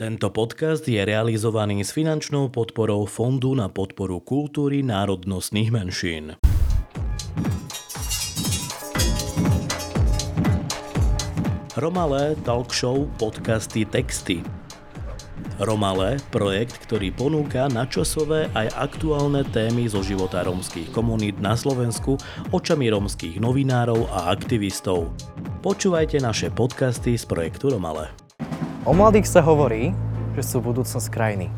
Tento podcast je realizovaný s finančnou podporou Fondu na podporu kultúry národnostných menšín. Romalé, talk show, podcasty, texty. Romalé, projekt, ktorý ponúka načasové aj aktuálne témy zo života rómskych komunít na Slovensku očami rómskych novinárov a aktivistov. Počúvajte naše podcasty z projektu Romalé. O mladých sa hovorí, že sú budúcnosť krajiny.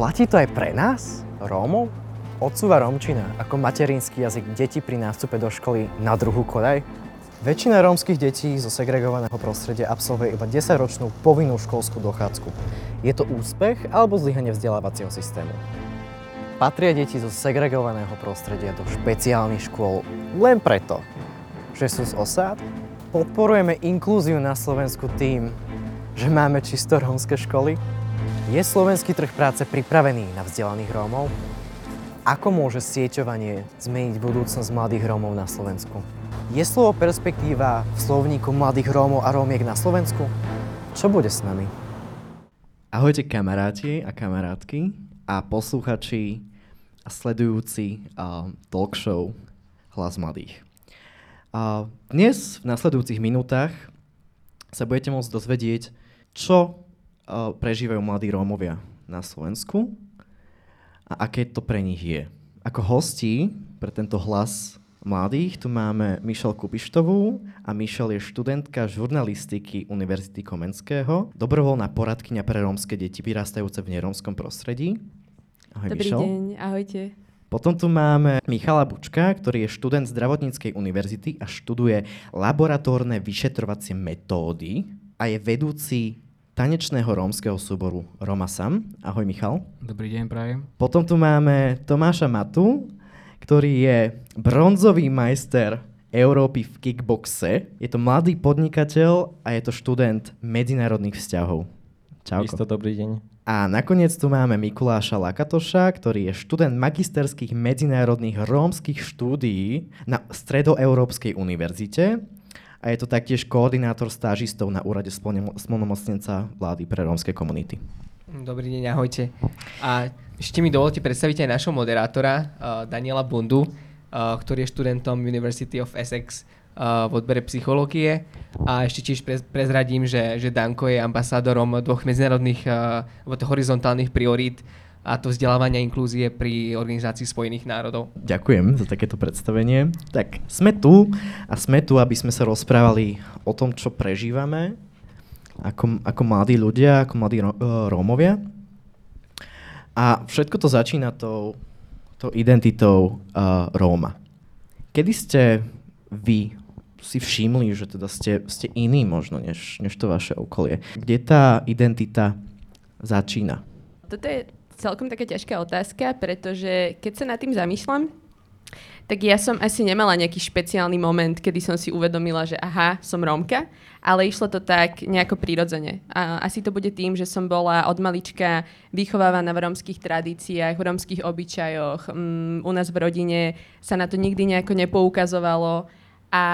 Platí to aj pre nás, Rómov? Odsúva Rómčina ako materinský jazyk deti pri nástupe do školy na druhú kolej? Väčšina rómskych detí zo segregovaného prostredia absolvuje iba 10-ročnú povinnú školskú dochádzku. Je to úspech alebo zlyhanie vzdelávacieho systému? Patria deti zo segregovaného prostredia do špeciálnych škôl len preto, že sú z osád? Podporujeme inklúziu na Slovensku tým, že máme čisto rómske školy? Je slovenský trh práce pripravený na vzdelaných Rómov? Ako môže sieťovanie zmeniť budúcnosť mladých Rómov na Slovensku? Je slovo perspektíva v slovníku mladých Rómov a Rómiek na Slovensku? Čo bude s nami? Ahojte kamaráti a kamarátky a posluchači a sledujúci uh, talk show Hlas mladých. Uh, dnes v nasledujúcich minútach sa budete môcť dozvedieť čo uh, prežívajú mladí Rómovia na Slovensku a aké to pre nich je. Ako hostí pre tento hlas mladých tu máme Mišel Kupištovú a Mišel je študentka žurnalistiky Univerzity Komenského, dobrovoľná poradkynia pre rómske deti vyrastajúce v nerómskom prostredí. Ahoj, Dobrý Mišel. deň, ahojte. Potom tu máme Michala Bučka, ktorý je študent Zdravotníckej univerzity a študuje laboratórne vyšetrovacie metódy a je vedúci tanečného rómskeho súboru Roma Sam. Ahoj Michal. Dobrý deň, prajem. Potom tu máme Tomáša Matu, ktorý je bronzový majster Európy v kickboxe. Je to mladý podnikateľ a je to študent medzinárodných vzťahov. Čau. Isto, dobrý deň. A nakoniec tu máme Mikuláša Lakatoša, ktorý je študent magisterských medzinárodných rómskych štúdií na Stredoeurópskej univerzite a je to taktiež koordinátor stážistov na úrade splnomocnenca vlády pre rómske komunity. Dobrý deň, ahojte. A ešte mi dovolte predstaviť aj našho moderátora, uh, Daniela Bundu, uh, ktorý je študentom University of Essex uh, v odbere psychológie. A ešte tiež pre, prezradím, že, že Danko je ambasádorom dvoch medzinárodných, uh, horizontálnych priorít a to vzdelávania inklúzie pri Organizácii spojených národov. Ďakujem za takéto predstavenie. Tak sme tu a sme tu, aby sme sa rozprávali o tom, čo prežívame ako, ako mladí ľudia, ako mladí e, Rómovia. A všetko to začína tou, tou identitou uh, Róma. Kedy ste vy si všimli, že teda ste, ste iní možno, než, než to vaše okolie? Kde tá identita začína? Toto je celkom taká ťažká otázka, pretože keď sa nad tým zamýšľam, tak ja som asi nemala nejaký špeciálny moment, kedy som si uvedomila, že aha, som Rómka, ale išlo to tak nejako prirodzene. A asi to bude tým, že som bola od malička vychovávaná v rómskych tradíciách, v rómskych obyčajoch. Um, u nás v rodine sa na to nikdy nejako nepoukazovalo. A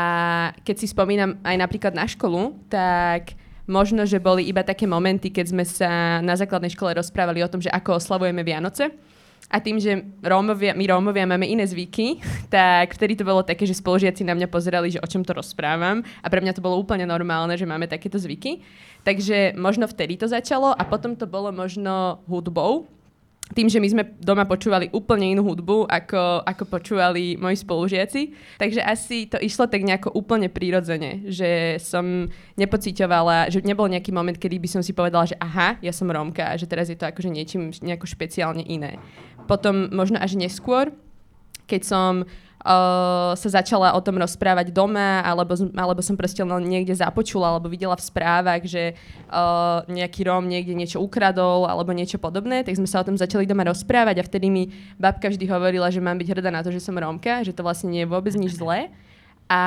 keď si spomínam aj napríklad na školu, tak Možno, že boli iba také momenty, keď sme sa na základnej škole rozprávali o tom, že ako oslavujeme Vianoce. A tým, že Rómovia, my Rómovia máme iné zvyky, tak vtedy to bolo také, že spolužiaci na mňa pozerali, že o čom to rozprávam. A pre mňa to bolo úplne normálne, že máme takéto zvyky. Takže možno vtedy to začalo a potom to bolo možno hudbou, tým, že my sme doma počúvali úplne inú hudbu, ako, ako počúvali moji spolužiaci. Takže asi to išlo tak nejako úplne prírodzene, že som nepocitovala, že nebol nejaký moment, kedy by som si povedala, že aha, ja som Rómka a že teraz je to akože niečím nejako špeciálne iné. Potom možno až neskôr, keď som sa začala o tom rozprávať doma, alebo, alebo som proste niekde započula, alebo videla v správach, že uh, nejaký Róm niekde niečo ukradol, alebo niečo podobné, tak sme sa o tom začali doma rozprávať a vtedy mi babka vždy hovorila, že mám byť hrdá na to, že som Rómka, že to vlastne nie je vôbec nič zlé. A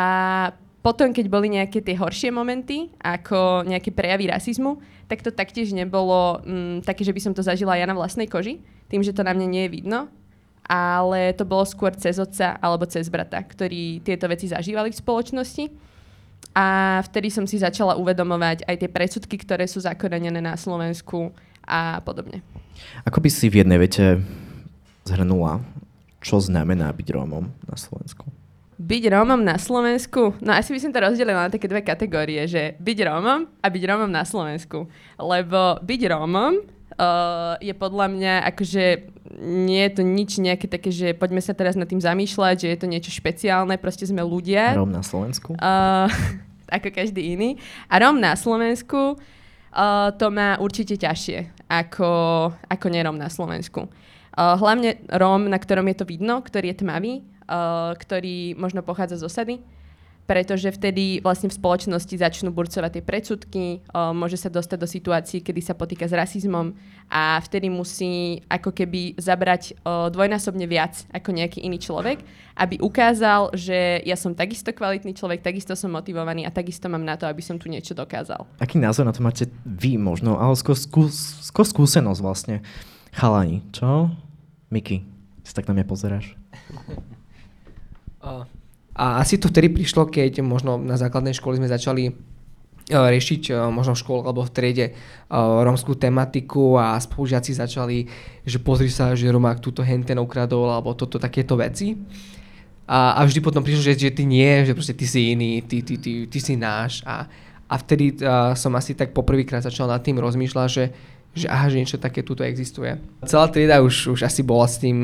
potom, keď boli nejaké tie horšie momenty, ako nejaké prejavy rasizmu, tak to taktiež nebolo mm, také, že by som to zažila ja na vlastnej koži, tým, že to na mne nie je vidno, ale to bolo skôr cez otca alebo cez brata, ktorí tieto veci zažívali v spoločnosti. A vtedy som si začala uvedomovať aj tie predsudky, ktoré sú zakorenené na Slovensku a podobne. Ako by si v jednej vete zhrnula, čo znamená byť Rómom na Slovensku? Byť Rómom na Slovensku? No asi by som to rozdelila na také dve kategórie, že byť Rómom a byť Rómom na Slovensku. Lebo byť Rómom uh, je podľa mňa akože nie je to nič nejaké také, že poďme sa teraz nad tým zamýšľať, že je to niečo špeciálne, proste sme ľudia. Róm na Slovensku? Uh, ako každý iný. A Róm na Slovensku uh, to má určite ťažšie ako, ako nerom na Slovensku. Uh, hlavne Róm, na ktorom je to vidno, ktorý je tmavý, uh, ktorý možno pochádza z osady, pretože vtedy vlastne v spoločnosti začnú burcovať tie predsudky, o, môže sa dostať do situácií, kedy sa potýka s rasizmom a vtedy musí ako keby zabrať o, dvojnásobne viac ako nejaký iný človek, aby ukázal, že ja som takisto kvalitný človek, takisto som motivovaný a takisto mám na to, aby som tu niečo dokázal. Aký názor na to máte vy možno, ale skôr, skús, skôr skúsenosť vlastne. Chalani, čo? Miki, si tak na mňa pozeráš? Uh, a asi to vtedy prišlo, keď možno na základnej škole sme začali e, riešiť e, možno v škole alebo v triede e, rómskú tematiku a spolužiaci začali, že pozri sa, že Romák túto henten ukradol alebo toto takéto veci. A, a vždy potom prišlo, že, že ty nie, že proste ty si iný, ty, ty, ty, ty si náš. A, a vtedy uh, som asi tak poprvýkrát začal nad tým rozmýšľať, že, že aha, že niečo také tuto existuje. Celá trieda už, už asi bola s tým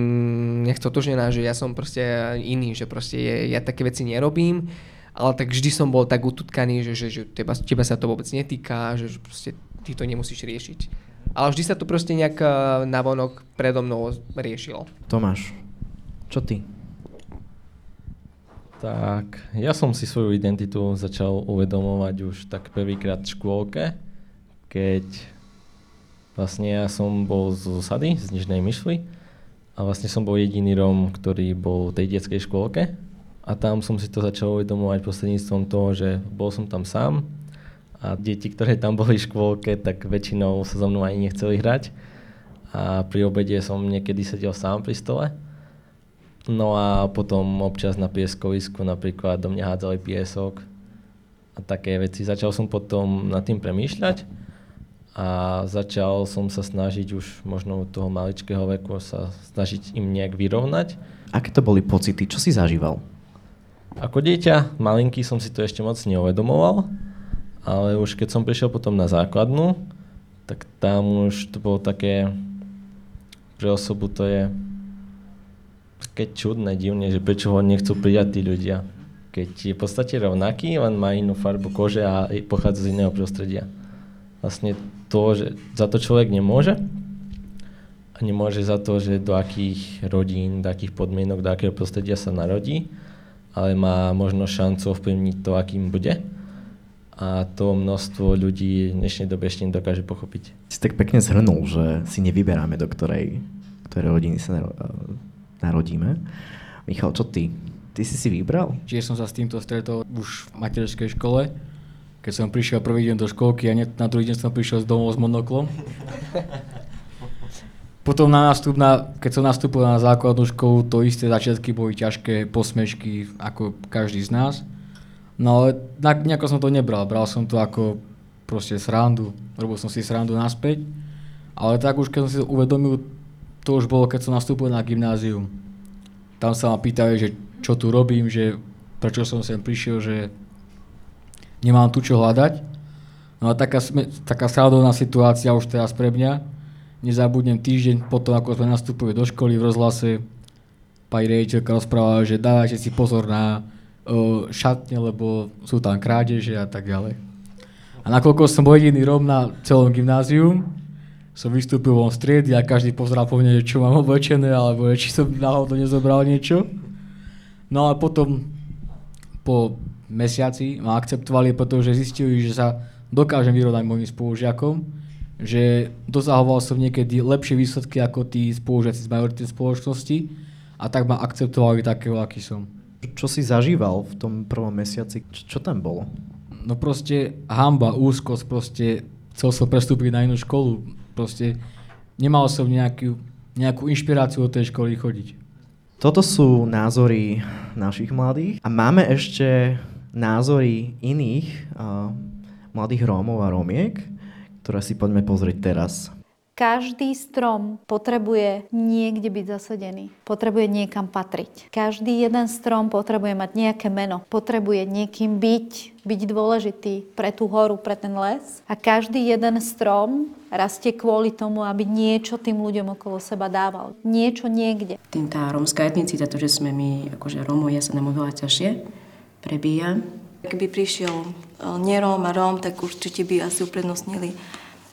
nech totožnená, že ja som proste iný, že proste je, ja také veci nerobím, ale tak vždy som bol tak ututkaný, že, že, že teba, teba sa to vôbec netýka, že, že proste ty to nemusíš riešiť. Ale vždy sa to proste nejak eh, navonok predo mnou riešilo. Tomáš, čo ty? Tak, ja som si svoju identitu začal uvedomovať už tak prvýkrát v škôlke, keď Vlastne ja som bol z osady, z Nižnej Myšly a vlastne som bol jediný Róm, ktorý bol v tej detskej škôlke a tam som si to začal uvedomovať prostredníctvom toho, že bol som tam sám a deti, ktoré tam boli v škôlke, tak väčšinou sa so mnou ani nechceli hrať a pri obede som niekedy sedel sám pri stole. No a potom občas na pieskovisku napríklad do mňa hádzali piesok a také veci. Začal som potom nad tým premýšľať a začal som sa snažiť už možno od toho maličkého veku sa snažiť im nejak vyrovnať. Aké to boli pocity? Čo si zažíval? Ako dieťa, malinký som si to ešte moc neuvedomoval, ale už keď som prišiel potom na základnú, tak tam už to bolo také, pre osobu to je také čudné, divne, že prečo ho nechcú prijať tí ľudia. Keď je v podstate rovnaký, len má inú farbu kože a pochádza z iného prostredia. Vlastne to, že za to človek nemôže a nemôže za to, že do akých rodín, do akých podmienok, do akého prostredia sa narodí, ale má možno šancu ovplyvniť to, akým bude. A to množstvo ľudí v dnešnej dobe ešte nedokáže pochopiť. Si tak pekne zhrnul, že si nevyberáme, do ktorej, ktorej rodiny sa narodíme. Michal, čo ty? Ty si si vybral? Čiže som sa s týmto stretol už v materskej škole keď som prišiel prvý deň do školky a na druhý deň som prišiel z domov s monoklom. Potom na nástup na, keď som nastúpil na základnú školu, to isté začiatky boli ťažké posmešky ako každý z nás. No ale nejako som to nebral, bral som to ako proste srandu, robil som si srandu naspäť. Ale tak už keď som si to uvedomil, to už bolo, keď som nastúpil na gymnázium. Tam sa ma pýtali, že čo tu robím, že prečo som sem prišiel, že nemám tu čo hľadať. No a taká, taká srandovná situácia už teraz pre mňa. Nezabudnem týždeň potom, ako sme nastúpili do školy v rozhlase, pani rejiteľka rozprávala, že dávajte si pozor na uh, šatne, lebo sú tam krádeže a tak ďalej. A nakoľko som bol jediný Rom na celom gymnáziu, som vystúpil von striedy a každý pozrel po mne, čo mám oblečené, alebo či som náhodou nezobral niečo. No a potom po mesiaci ma akceptovali, pretože zistili, že sa dokážem vyrovnať mojim spolužiakom, že dosahoval som niekedy lepšie výsledky ako tí spolužiaci z majoritnej spoločnosti a tak ma akceptovali takého, aký som. Čo si zažíval v tom prvom mesiaci? Čo, čo tam bolo? No proste hamba, úzkosť, proste chcel som prestúpiť na inú školu. Proste nemal som nejakú, nejakú inšpiráciu od tej školy chodiť. Toto sú názory našich mladých a máme ešte názory iných uh, mladých Rómov a Rómiek, ktoré si poďme pozrieť teraz. Každý strom potrebuje niekde byť zasadený. Potrebuje niekam patriť. Každý jeden strom potrebuje mať nejaké meno. Potrebuje niekým byť, byť dôležitý pre tú horu, pre ten les. A každý jeden strom rastie kvôli tomu, aby niečo tým ľuďom okolo seba dával. Niečo niekde. Tým tá rómska etnicita, to, že sme my, akože Rómovia, sa nám oveľa ťažšie prebíja. Keby prišiel e, neróm a Róm, tak určite by asi uprednostnili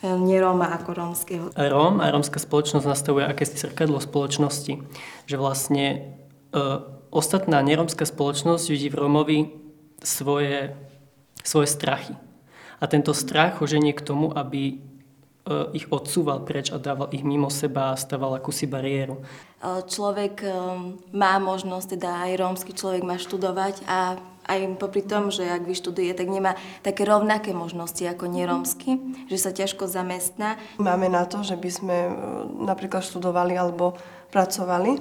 neróma ako rómskeho. Róm a rómska spoločnosť nastavuje akési zrkadlo spoločnosti, že vlastne e, ostatná nerómska spoločnosť vidí v Rómovi svoje, svoje strachy. A tento strach ho ženie k tomu, aby e, ich odsúval preč a dával ich mimo seba a staval akúsi bariéru. E, človek e, má možnosť, teda aj rómsky človek má študovať a aj popri tom, že ak vyštuduje, tak nemá také rovnaké možnosti ako nerómsky, že sa ťažko zamestná. Máme na to, že by sme e, napríklad študovali alebo pracovali,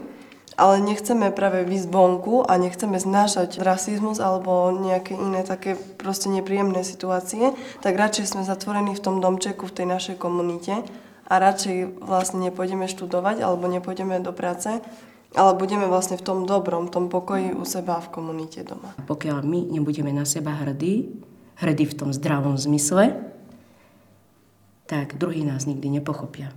ale nechceme práve výsť vonku a nechceme znášať rasizmus alebo nejaké iné také proste nepríjemné situácie, tak radšej sme zatvorení v tom domčeku v tej našej komunite a radšej vlastne nepôjdeme študovať alebo nepôjdeme do práce, ale budeme vlastne v tom dobrom, v tom pokoji u seba v komunite doma. Pokiaľ my nebudeme na seba hrdí, hrdí v tom zdravom zmysle, tak druhý nás nikdy nepochopia,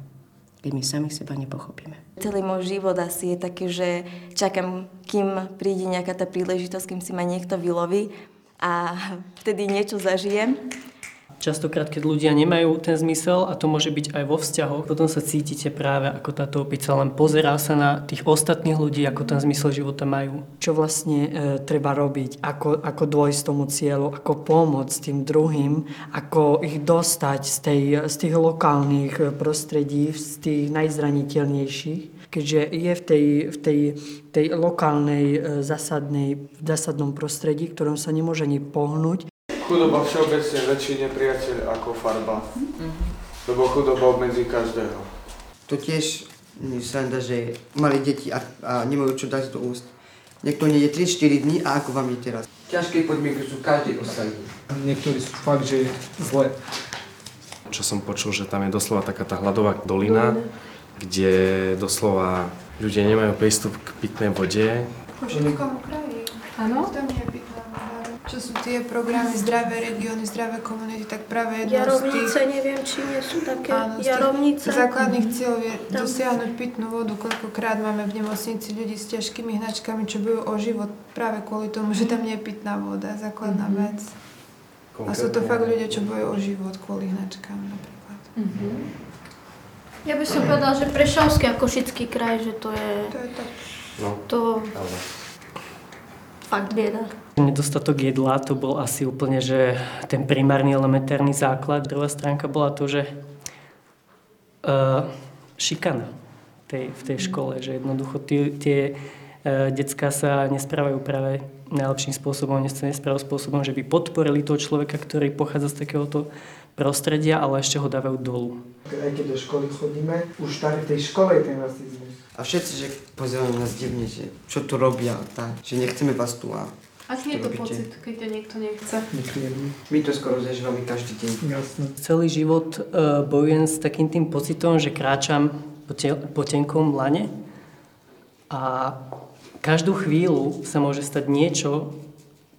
keď my sami seba nepochopíme. Celý môj život asi je taký, že čakám, kým príde nejaká tá príležitosť, kým si ma niekto vyloví a vtedy niečo zažijem Častokrát, keď ľudia nemajú ten zmysel, a to môže byť aj vo vzťahoch, potom sa cítite práve ako táto opica, len pozerá sa na tých ostatných ľudí, ako ten zmysel života majú. Čo vlastne e, treba robiť, ako, ako dôjsť tomu cieľu, ako pomôcť tým druhým, ako ich dostať z, tej, z tých lokálnych prostredí, z tých najzraniteľnejších? Keďže je v tej, v tej, tej lokálnej, e, zásadnej, v zásadnom prostredí, ktorom sa nemôže ani pohnúť chudoba všeobecne väčší nepriateľ ako farba. Mm-hmm. Lebo chudoba obmedzí každého. To tiež mi sranda, že mali deti a, a nemajú čo dať do úst. Niekto nie je 3-4 dní a ako vám je teraz. Ťažké podmienky sú každý ostatní. Niektorí sú fakt, že zle. Čo som počul, že tam je doslova taká tá hladová dolina, kde doslova ľudia nemajú prístup k pitnej vode. Po všetkom kraji. Áno? Tam je čo sú tie programy Zdravé regióny, Zdravé komunity, tak práve jedno Jarovnice, z tých... neviem, či nie sú také áno, jarovnice. základných cieľov je Tam. dosiahnuť pitnú vodu. Koľkokrát máme v nemocnici ľudí s ťažkými hnačkami, čo bojujú o život práve kvôli tomu, že tam nie je pitná voda, základná mm-hmm. vec. Konkrétne. A sú to fakt ľudia, čo bojujú o život kvôli hnačkám napríklad. Mm-hmm. Ja by som povedala, že Prešovský a Košický kraj, že to je... To je tak. No, to... Ale fakt bieda. Nedostatok jedla to bol asi úplne, že ten primárny elementárny základ. Druhá stránka bola to, že uh, šikana tej, v tej škole, že jednoducho tie, tie uh, decka sa nesprávajú práve najlepším spôsobom, nesprávajú spôsobom, že by podporili toho človeka, ktorý pochádza z takéhoto prostredia, ale ešte ho dávajú dolu. Aj keď do školy chodíme, už tady v tej škole je ten rasizmus. A všetci, že pozerajú nás divne, že čo tu robia, tak, že nechceme vás tu a Aký je to pocit, keď ťa niekto nechce? My to skoro zažívame každý deň. Jasne. Celý život uh, bojujem s takým tým pocitom, že kráčam po, te- po tenkom lane a každú chvíľu sa môže stať niečo,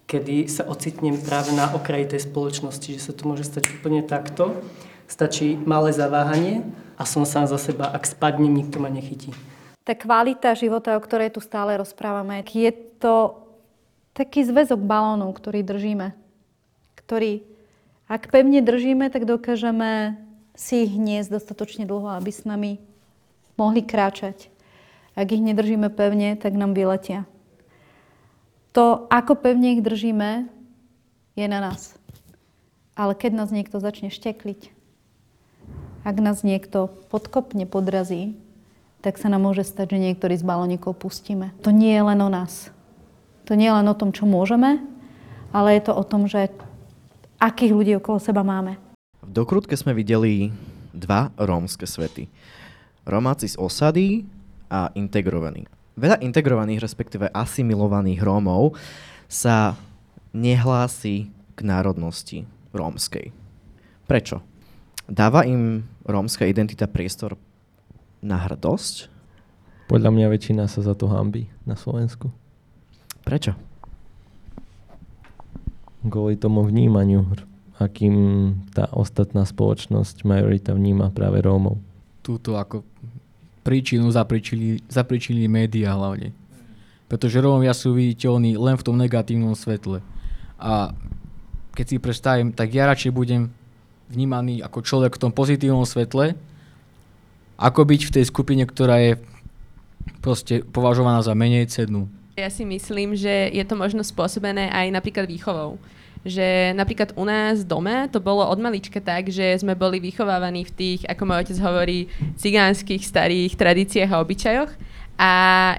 kedy sa ocitnem práve na okraji tej spoločnosti, že sa to môže stať úplne takto. Stačí malé zaváhanie a som sám za seba. Ak spadnem, nikto ma nechytí. Tá kvalita života, o ktorej tu stále rozprávame, je to taký zväzok balónov, ktorý držíme. Ktorý, ak pevne držíme, tak dokážeme si ich hniesť dostatočne dlho, aby s nami mohli kráčať. Ak ich nedržíme pevne, tak nám vyletia. To, ako pevne ich držíme, je na nás. Ale keď nás niekto začne štekliť, ak nás niekto podkopne, podrazí, tak sa nám môže stať, že niektorý z balónikov pustíme. To nie je len o nás. To nie je len o tom, čo môžeme, ale je to o tom, že akých ľudí okolo seba máme. V dokrutke sme videli dva rómske svety. Romáci z osady a integrovaní. Veľa integrovaných, respektíve asimilovaných Rómov sa nehlási k národnosti rómskej. Prečo? Dáva im rómska identita priestor na hrdosť? Podľa mňa väčšina sa za to hambí na Slovensku. Prečo? Kvôli tomu vnímaniu, akým tá ostatná spoločnosť, majorita vníma práve Rómov. Túto ako príčinu zapričili, zapričili médiá hlavne. Pretože Rómovia sú viditeľní len v tom negatívnom svetle. A keď si predstavím, tak ja radšej budem vnímaný ako človek v tom pozitívnom svetle, ako byť v tej skupine, ktorá je proste považovaná za menej cennú. Ja si myslím, že je to možno spôsobené aj napríklad výchovou. Že napríklad u nás doma to bolo od malička tak, že sme boli vychovávaní v tých, ako môj otec hovorí, cigánskych starých tradíciách a obyčajoch. A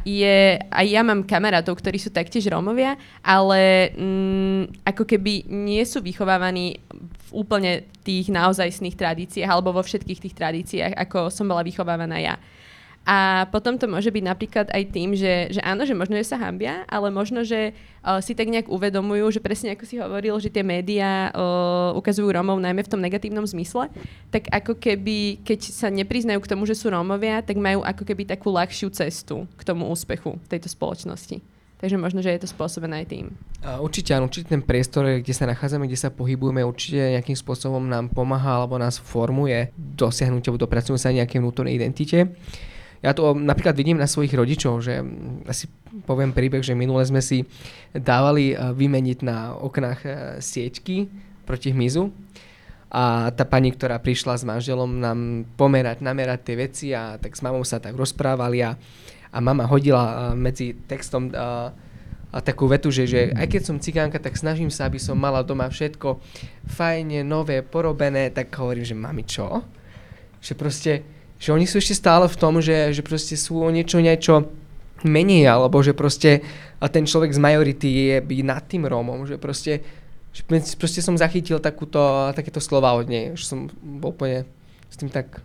je, aj ja mám kamarátov, ktorí sú taktiež Rómovia, ale mm, ako keby nie sú vychovávaní v úplne tých naozajstných tradíciách alebo vo všetkých tých tradíciách, ako som bola vychovávaná ja. A potom to môže byť napríklad aj tým, že, že áno, že možno, že sa hambia, ale možno, že uh, si tak nejak uvedomujú, že presne ako si hovoril, že tie médiá uh, ukazujú Rómov najmä v tom negatívnom zmysle, tak ako keby, keď sa nepriznajú k tomu, že sú Rómovia, tak majú ako keby takú ľahšiu cestu k tomu úspechu tejto spoločnosti. Takže možno, že je to spôsobené aj tým. Určite áno, určite ten priestor, kde sa nachádzame, kde sa pohybujeme, určite nejakým spôsobom nám pomáha alebo nás formuje dosiahnuť alebo dopracujeme sa nejakej vnútornej identite. Ja to napríklad vidím na svojich rodičov, že asi poviem príbeh, že minule sme si dávali eh, vymeniť na oknách eh, siečky proti hmyzu a tá pani, ktorá prišla s manželom nám pomerať, namerať tie veci a tak s mamou sa tak rozprávali a, a mama hodila eh, medzi textom a, a takú vetu, že, že aj keď som cigánka, tak snažím sa, aby som mala doma všetko fajne, nové, porobené, tak hovorím, že mami čo? Že proste že oni sú ešte stále v tom, že, že proste sú o niečo, niečo menej, alebo že proste a ten človek z majority je byť nad tým Rómom, že proste, že proste som zachytil takúto, takéto slova od nej, že som bol úplne s tým tak...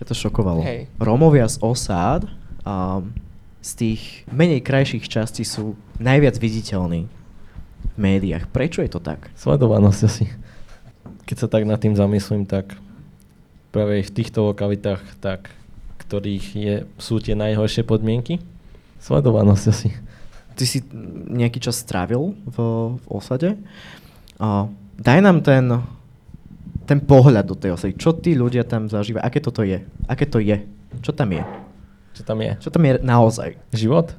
Ťa to šokovalo. Hej. Rómovia z osád um, z tých menej krajších častí sú najviac viditeľní v médiách. Prečo je to tak? Sledovanosť asi. Keď sa tak nad tým zamyslím, tak práve v týchto lokalitách, tak, ktorých je, sú tie najhoršie podmienky. Sledovanosť asi. Ty si nejaký čas strávil v, v osade. A daj nám ten, ten pohľad do tej osady. Čo tí ľudia tam zažívajú? Aké toto je? Aké to je? Čo tam je? Čo tam je? Čo tam je naozaj? Život?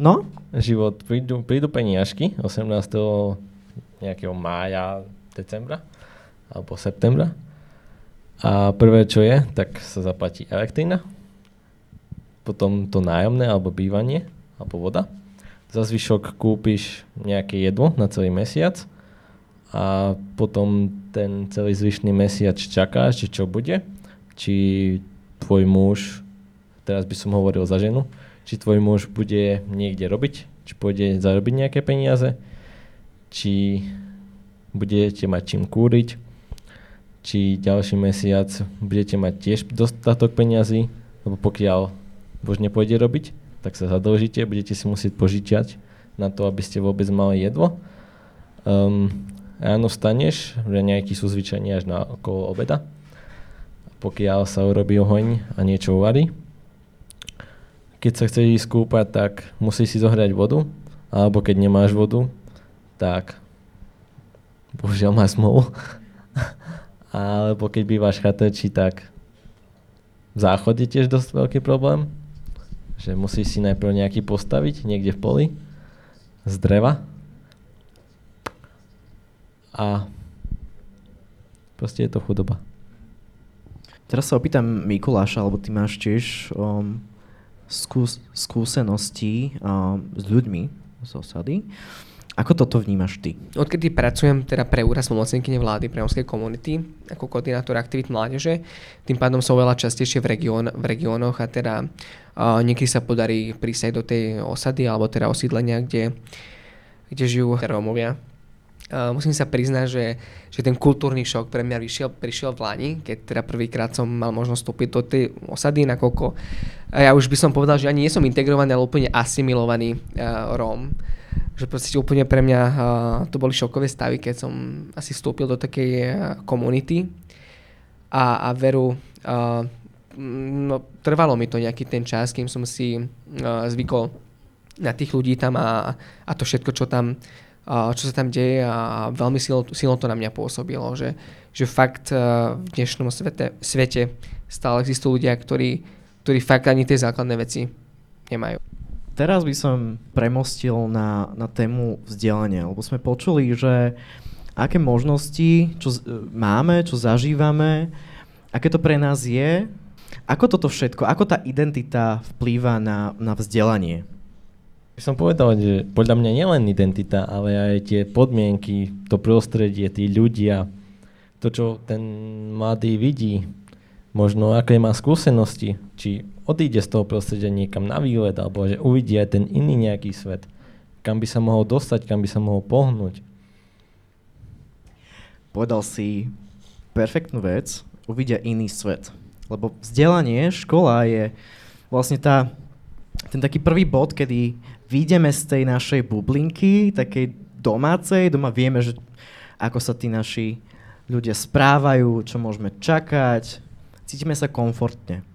No? Život. Prídu, prídu peniažky 18. nejakého mája, decembra alebo septembra a prvé, čo je, tak sa zaplatí elektrina, potom to nájomné alebo bývanie, alebo voda. Za zvyšok kúpiš nejaké jedlo na celý mesiac a potom ten celý zvyšný mesiac čakáš, že čo bude. Či tvoj muž, teraz by som hovoril za ženu, či tvoj muž bude niekde robiť, či pôjde zarobiť nejaké peniaze, či budete mať čím kúriť, či ďalší mesiac budete mať tiež dostatok peňazí, lebo pokiaľ už nepôjde robiť, tak sa zadlžíte, budete si musieť požičiať na to, aby ste vôbec mali jedlo. Um, ráno vstaneš, že nejakí sú zvyčajní až na okolo obeda. Pokiaľ sa urobí ohoň a niečo uvarí, keď sa chceš ísť kúpať, tak musíš si zohrať vodu, alebo keď nemáš vodu, tak bohužiaľ máš smolu alebo keď bývaš chatrči, tak v záchode tiež dosť veľký problém, že musíš si najprv nejaký postaviť niekde v poli z dreva a proste je to chudoba. Teraz sa opýtam Mikuláša, alebo ty máš tiež um, skús- skúsenosti um, s ľuďmi z osady. Ako toto vnímaš ty? Odkedy pracujem teda pre úraz pomocníkyne vlády pre romskej komunity ako koordinátor aktivít mládeže, tým pádom som veľa častejšie v, región, v regiónoch a teda uh, niekedy sa podarí prísť do tej osady alebo teda osídlenia, kde, kde žijú Rómovia. Uh, musím sa priznať, že, že ten kultúrny šok pre mňa vyšiel, prišiel v Lani, keď teda prvýkrát som mal možnosť vstúpiť do tej osady, nakoľko ja už by som povedal, že ani nie som integrovaný, ale úplne asimilovaný uh, Róm. Že proste úplne pre mňa uh, to boli šokové stavy, keď som asi vstúpil do takej uh, komunity a, a veru uh, no, trvalo mi to nejaký ten čas, kým som si uh, zvykol na tých ľudí tam a, a to všetko, čo tam čo sa tam deje a veľmi silno, silno to na mňa pôsobilo, že, že fakt v dnešnom svete, svete stále existujú ľudia, ktorí, ktorí fakt ani tie základné veci nemajú. Teraz by som premostil na, na tému vzdelania, lebo sme počuli, že aké možnosti čo máme, čo zažívame, aké to pre nás je, ako toto všetko, ako tá identita vplýva na, na vzdelanie? Som povedal, že podľa mňa nielen identita, ale aj tie podmienky, to prostredie, tí ľudia, to, čo ten mladý vidí, možno aké má skúsenosti, či odíde z toho prostredia niekam na výlet, alebo že uvidí aj ten iný nejaký svet, kam by sa mohol dostať, kam by sa mohol pohnúť. Povedal si perfektnú vec, uvidia iný svet. Lebo vzdelanie, škola je vlastne tá, ten taký prvý bod, kedy vyjdeme z tej našej bublinky, takej domácej, doma vieme, že ako sa tí naši ľudia správajú, čo môžeme čakať, cítime sa komfortne.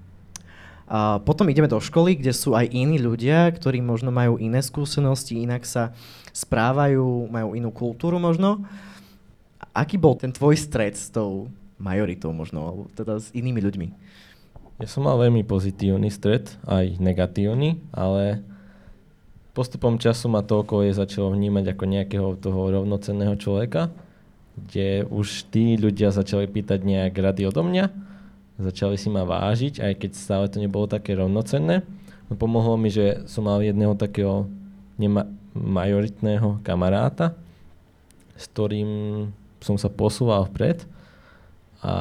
A potom ideme do školy, kde sú aj iní ľudia, ktorí možno majú iné skúsenosti, inak sa správajú, majú inú kultúru možno. Aký bol ten tvoj stred s tou majoritou možno, alebo teda s inými ľuďmi? Ja som mal veľmi pozitívny stred, aj negatívny, ale postupom času ma to okolie začalo vnímať ako nejakého toho rovnocenného človeka, kde už tí ľudia začali pýtať nejak rady odo mňa, začali si ma vážiť, aj keď stále to nebolo také rovnocenné. No pomohlo mi, že som mal jedného takého majoritného kamaráta, s ktorým som sa posúval vpred a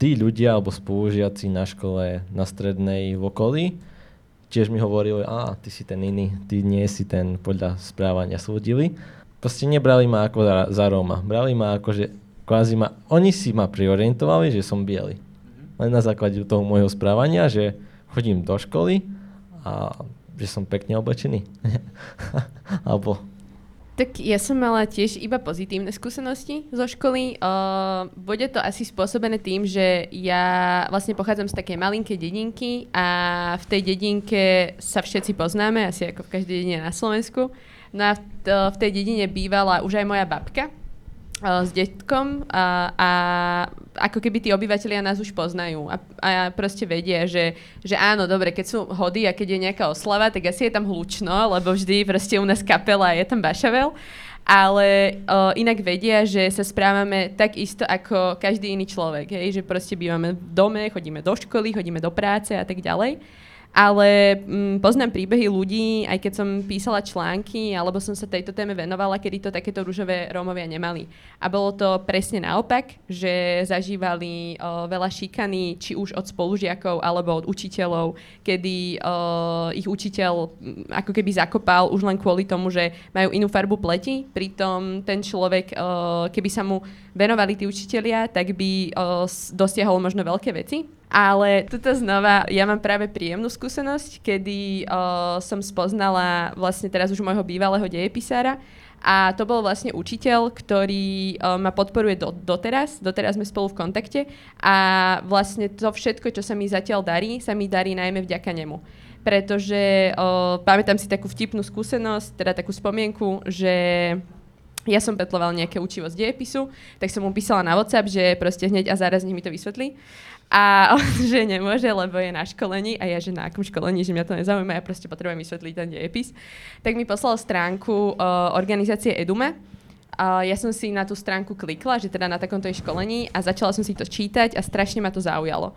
tí ľudia alebo spolužiaci na škole na strednej v okolí tiež mi hovorili, a ty si ten iný, ty nie si ten podľa správania súdili. Proste nebrali ma ako za, za Róma. Brali ma ako, že kvázi ma, oni si ma priorientovali, že som biely. Len na základe toho môjho správania, že chodím do školy a že som pekne oblečený. Alebo tak ja som mala tiež iba pozitívne skúsenosti zo školy. Uh, bude to asi spôsobené tým, že ja vlastne pochádzam z takej malinkej dedinky a v tej dedinke sa všetci poznáme, asi ako v každej dedine na Slovensku. No a v, v tej dedine bývala už aj moja babka, s detkom a, a ako keby tí obyvateľia nás už poznajú a, a proste vedia, že, že áno, dobre, keď sú hody a keď je nejaká oslava, tak asi je tam hlučno, lebo vždy proste u nás kapela a je tam bašavel ale o, inak vedia, že sa správame tak isto ako každý iný človek, hej? že proste bývame v dome, chodíme do školy, chodíme do práce a tak ďalej ale mm, poznám príbehy ľudí, aj keď som písala články, alebo som sa tejto téme venovala, kedy to takéto rúžové Rómovia nemali. A bolo to presne naopak, že zažívali o, veľa šikany, či už od spolužiakov, alebo od učiteľov, kedy o, ich učiteľ m, ako keby zakopal už len kvôli tomu, že majú inú farbu pleti, pritom ten človek, o, keby sa mu venovali tí učitelia, tak by o, dosiahol možno veľké veci ale tuto znova, ja mám práve príjemnú skúsenosť, kedy uh, som spoznala vlastne teraz už môjho bývalého dejepisára a to bol vlastne učiteľ, ktorý uh, ma podporuje do, doteraz, doteraz sme spolu v kontakte a vlastne to všetko, čo sa mi zatiaľ darí, sa mi darí najmä vďaka nemu pretože uh, pamätám si takú vtipnú skúsenosť, teda takú spomienku, že ja som petloval nejaké učivo z dejepisu, tak som mu písala na WhatsApp, že proste hneď a záraz mi to vysvetlí. A on, že nemôže, lebo je na školení a ja, že na akom školení, že mňa to nezaujíma, ja proste potrebujem vysvetliť ten dejepis. Tak mi poslal stránku uh, organizácie Edume, uh, ja som si na tú stránku klikla, že teda na takomto je školení a začala som si to čítať a strašne ma to zaujalo.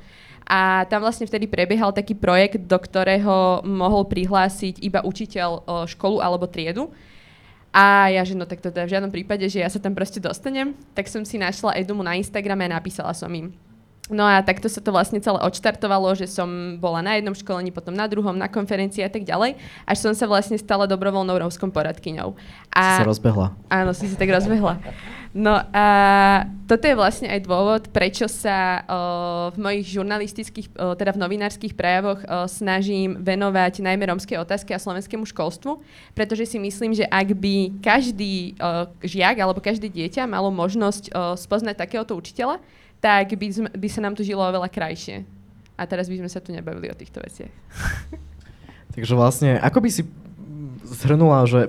A tam vlastne vtedy prebiehal taký projekt, do ktorého mohol prihlásiť iba učiteľ školu alebo triedu. A ja, že no tak to teda v žiadnom prípade, že ja sa tam proste dostanem, tak som si našla Edumu na Instagrame a napísala som im No a takto sa to vlastne celé odštartovalo, že som bola na jednom školení, potom na druhom, na konferencii a tak ďalej, až som sa vlastne stala dobrovoľnou rómskou poradkyňou. A... Si sa rozbehla. Áno, si si tak rozbehla. No a toto je vlastne aj dôvod, prečo sa o, v mojich žurnalistických, o, teda v novinárskych prejavoch o, snažím venovať najmä rómskej otázke a slovenskému školstvu, pretože si myslím, že ak by každý žiak alebo každé dieťa malo možnosť o, spoznať takéhoto učiteľa, tak by, sme, by sa nám tu žilo oveľa krajšie. A teraz by sme sa tu nebavili o týchto veciach. Takže vlastne, ako by si zhrnula, že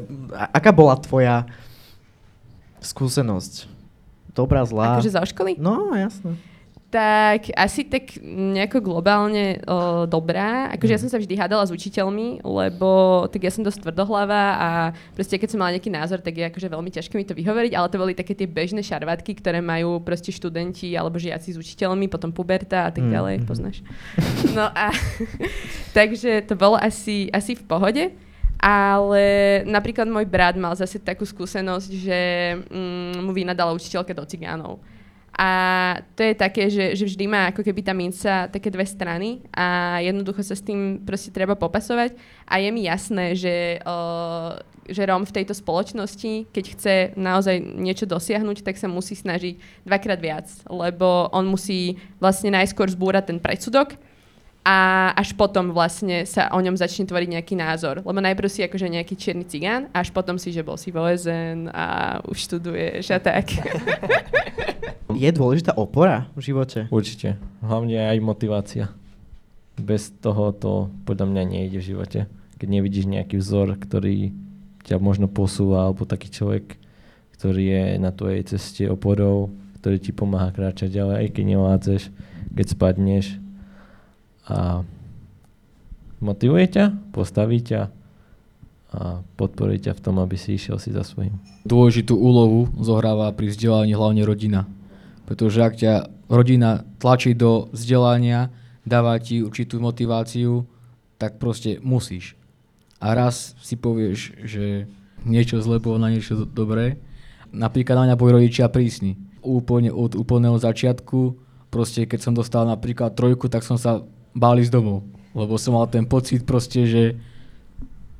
aká bola tvoja skúsenosť? Dobrá, zlá? Akože zo školy? No, jasné. Tak asi tak nejako globálne o, dobrá. Akože ja som sa vždy hádala s učiteľmi, lebo tak ja som dosť tvrdohlava a proste keď som mala nejaký názor, tak je akože veľmi ťažké mi to vyhovoriť, ale to boli také tie bežné šarvátky, ktoré majú proste študenti alebo žiaci s učiteľmi, potom puberta a tak mm. ďalej, mm. poznáš. No a takže to bolo asi, asi v pohode. Ale napríklad môj brat mal zase takú skúsenosť, že mm, mu vynadala učiteľka do cigánov. A to je také, že, že vždy má ako keby tá minca také dve strany a jednoducho sa s tým proste treba popasovať. A je mi jasné, že, uh, že Róm v tejto spoločnosti, keď chce naozaj niečo dosiahnuť, tak sa musí snažiť dvakrát viac, lebo on musí vlastne najskôr zbúrať ten predsudok, a až potom vlastne sa o ňom začne tvoriť nejaký názor. Lebo najprv si akože nejaký čierny cigán, až potom si, že bol si v OSN a už študuješ a tak. Je dôležitá opora v živote? Určite. Hlavne aj motivácia. Bez toho to podľa mňa nejde v živote. Keď nevidíš nejaký vzor, ktorý ťa možno posúva, alebo taký človek, ktorý je na tvojej ceste oporou, ktorý ti pomáha kráčať ďalej, aj keď nevládzeš, keď spadneš, a motivuje ťa, postaví ťa a podporí ťa v tom, aby si išiel si za svojím. Dôležitú úlohu zohráva pri vzdelaní hlavne rodina. Pretože ak ťa rodina tlačí do vzdelania, dáva ti určitú motiváciu, tak proste musíš. A raz si povieš, že niečo zlé bolo na niečo dobré. Napríklad na mňa boli rodičia prísni. Úplne od úplného začiatku, proste keď som dostal napríklad trojku, tak som sa báli z domov. Lebo som mal ten pocit proste, že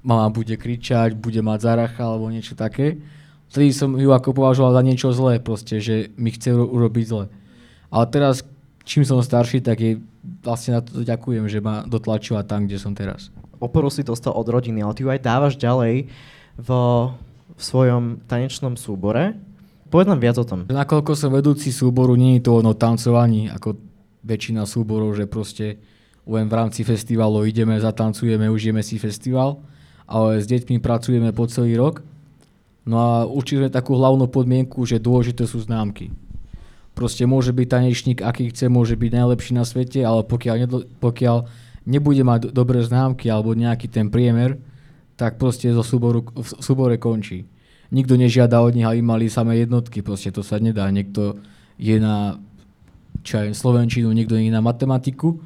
mama bude kričať, bude mať zaracha alebo niečo také. Vtedy som ju ako považoval za niečo zlé proste, že mi chce urobiť zle. Ale teraz, čím som starší, tak jej vlastne na to ďakujem, že ma dotlačila tam, kde som teraz. Oporu si dostal od rodiny, ale ty ju aj dávaš ďalej v, v svojom tanečnom súbore. Povedz nám viac o tom. Nakoľko som vedúci súboru, nie je to o tancovaní, ako väčšina súborov, že proste len v rámci festivalu ideme, zatancujeme, užijeme si festival, ale s deťmi pracujeme po celý rok. No a určite takú hlavnú podmienku, že dôležité sú známky. Proste môže byť tanečník, aký chce, môže byť najlepší na svete, ale pokiaľ, nedo, pokiaľ nebude mať dobré známky alebo nejaký ten priemer, tak proste zo súboru, v súbore končí. Nikto nežiada od nich, aby mali samé jednotky, proste to sa nedá. Niekto je na čo aj slovenčinu, niekto je na matematiku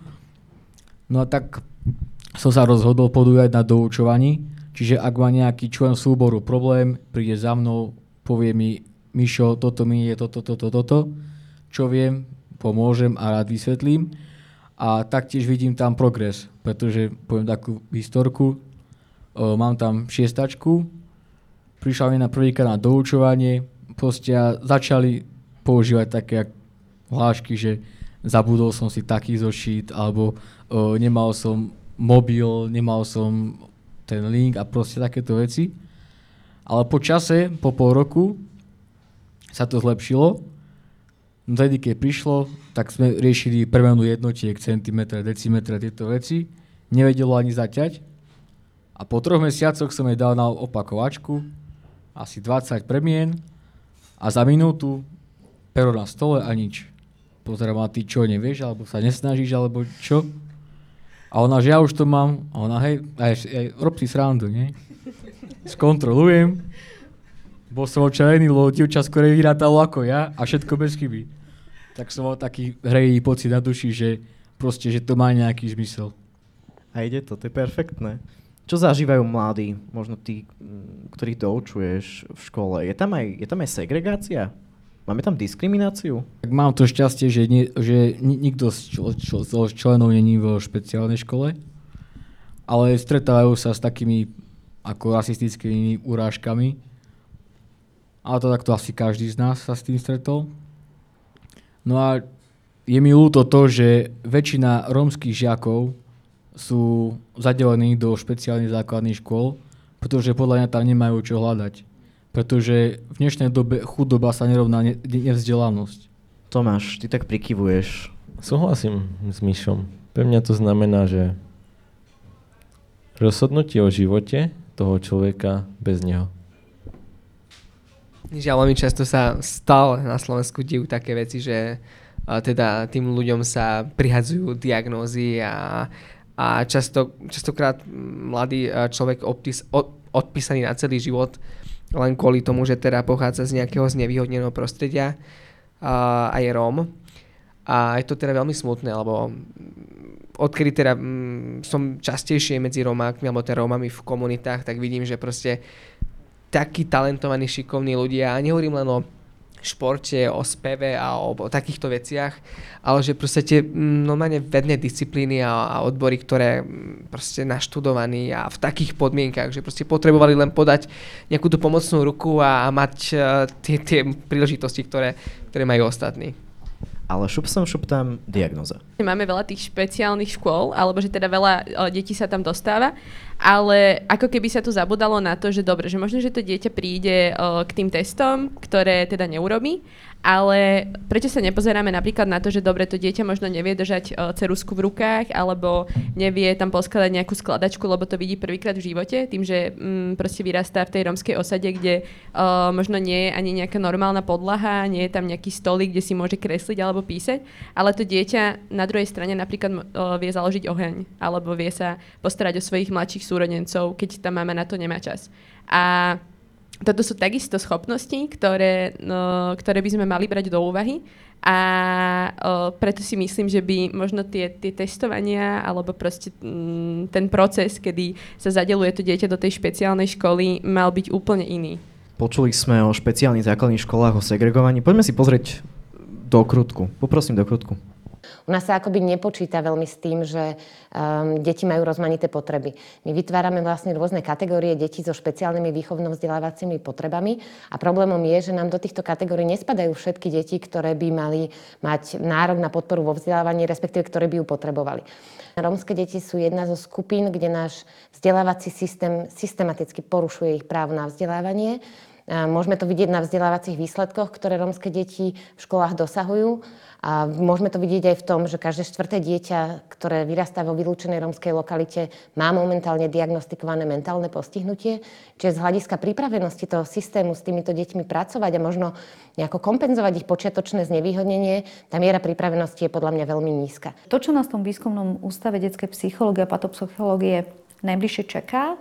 No a tak som sa rozhodol podujať na doučovaní, čiže ak má nejaký člen súboru problém, príde za mnou, povie mi, Mišo, toto mi je toto, toto, toto, čo viem, pomôžem a rád vysvetlím. A taktiež vidím tam progres, pretože poviem takú historku, o, mám tam šiestačku, prišla mi na prvýkrát na doučovanie, proste začali používať také hlášky, že zabudol som si taký zošít, alebo uh, nemal som mobil, nemal som ten link a proste takéto veci. Ale po čase, po pol roku, sa to zlepšilo. No tedy, keď prišlo, tak sme riešili premenu jednotiek, centimetre, decimetre, tieto veci. Nevedelo ani zaťať. A po troch mesiacoch som jej dal na opakovačku, asi 20 premien a za minútu pero na stole a nič. Pozerám, a ty čo, nevieš, alebo sa nesnažíš, alebo čo? A ona, že ja už to mám. A ona, hej, aj, aj rob si srandu, nie? Skontrolujem. Bol som očarený, lebo dievča skôr vyrátalo ako ja a všetko bez chyby. Tak som mal taký hrejý pocit na duši, že proste, že to má nejaký zmysel. A ide to, to je perfektné. Čo zažívajú mladí, možno tí, ktorých doučuješ v škole? Je tam aj, je tam aj segregácia? Máme tam diskrimináciu? Tak mám to šťastie, že, nie, že nikto z, čl, čl, z členov není vo špeciálnej škole, ale stretávajú sa s takými ako rasistickými urážkami. Ale to takto asi každý z nás sa s tým stretol. No a je mi ľúto to, že väčšina rómskych žiakov sú zadelení do špeciálnych základných škôl, pretože podľa mňa tam nemajú čo hľadať. Pretože v dnešnej dobe chudoba sa nerovná ne- nevzdelanosť. Tomáš, ty tak prikyvuješ. Súhlasím s Myšom. Pre mňa to znamená, že rozhodnutie o živote toho človeka bez neho. Že veľmi často sa stále na Slovensku dejú také veci, že a teda tým ľuďom sa prihadzujú diagnózy a, a často, častokrát mladý človek odpis, od, odpísaný na celý život len kvôli tomu, že teda pochádza z nejakého znevýhodneného prostredia a, a je Róm. A je to teda veľmi smutné, lebo odkedy teda mm, som častejšie medzi Romákmi alebo teda Rómami v komunitách, tak vidím, že proste takí talentovaní, šikovní ľudia, a nehovorím len o športe, o speve a o, o takýchto veciach, ale že proste tie mm, normálne vedné disciplíny a, a odbory, ktoré mm, proste naštudovaní a v takých podmienkach, že proste potrebovali len podať nejakú tú pomocnú ruku a, a mať uh, tie, tie príležitosti, ktoré, ktoré majú ostatní ale šup som, šup tam diagnoza. Máme veľa tých špeciálnych škôl, alebo že teda veľa o, detí sa tam dostáva, ale ako keby sa tu zabudalo na to, že dobre, že možno, že to dieťa príde o, k tým testom, ktoré teda neurobí ale prečo sa nepozeráme napríklad na to, že dobre, to dieťa možno nevie držať uh, cerusku v rukách, alebo nevie tam poskladať nejakú skladačku, lebo to vidí prvýkrát v živote, tým, že um, proste vyrastá v tej romskej osade, kde uh, možno nie je ani nejaká normálna podlaha, nie je tam nejaký stolík, kde si môže kresliť alebo písať, ale to dieťa na druhej strane napríklad uh, vie založiť oheň, alebo vie sa postarať o svojich mladších súrodencov, keď tá mama na to nemá čas. A toto sú takisto schopnosti, ktoré, no, ktoré by sme mali brať do úvahy a o, preto si myslím, že by možno tie, tie testovania alebo proste m, mm, ten proces, kedy sa zadeluje to dieťa do tej špeciálnej školy, mal byť úplne iný. Počuli sme o špeciálnych základných školách, o segregovaní. Poďme si pozrieť do krutku. Poprosím do krutku. U nás sa akoby nepočíta veľmi s tým, že um, deti majú rozmanité potreby. My vytvárame vlastne rôzne kategórie detí so špeciálnymi výchovno-vzdelávacími potrebami a problémom je, že nám do týchto kategórií nespadajú všetky deti, ktoré by mali mať nárok na podporu vo vzdelávaní, respektíve ktoré by ju potrebovali. Rómske deti sú jedna zo skupín, kde náš vzdelávací systém systematicky porušuje ich právo na vzdelávanie. Môžeme to vidieť na vzdelávacích výsledkoch, ktoré rómske deti v školách dosahujú. A môžeme to vidieť aj v tom, že každé štvrté dieťa, ktoré vyrastá vo vylúčenej rómskej lokalite, má momentálne diagnostikované mentálne postihnutie. Čiže z hľadiska pripravenosti toho systému s týmito deťmi pracovať a možno nejako kompenzovať ich počiatočné znevýhodnenie, tá miera pripravenosti je podľa mňa veľmi nízka. To, čo nás v tom výskumnom ústave detskej psychológie a patopsychológie najbližšie čaká,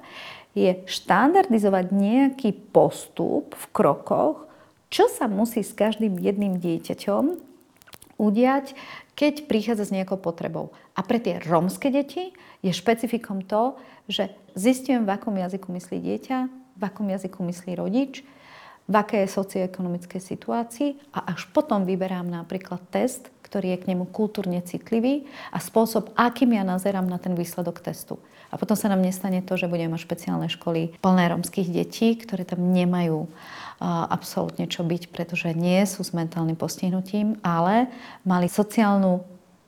je štandardizovať nejaký postup v krokoch, čo sa musí s každým jedným dieťaťom udiať, keď prichádza s nejakou potrebou. A pre tie rómske deti je špecifikom to, že zistujem, v akom jazyku myslí dieťa, v akom jazyku myslí rodič, v akej je socioekonomickej situácii a až potom vyberám napríklad test, ktorý je k nemu kultúrne citlivý a spôsob, akým ja nazerám na ten výsledok testu. A potom sa nám nestane to, že budeme mať špeciálne školy plné rómskych detí, ktoré tam nemajú absolútne čo byť, pretože nie sú s mentálnym postihnutím, ale mali sociálnu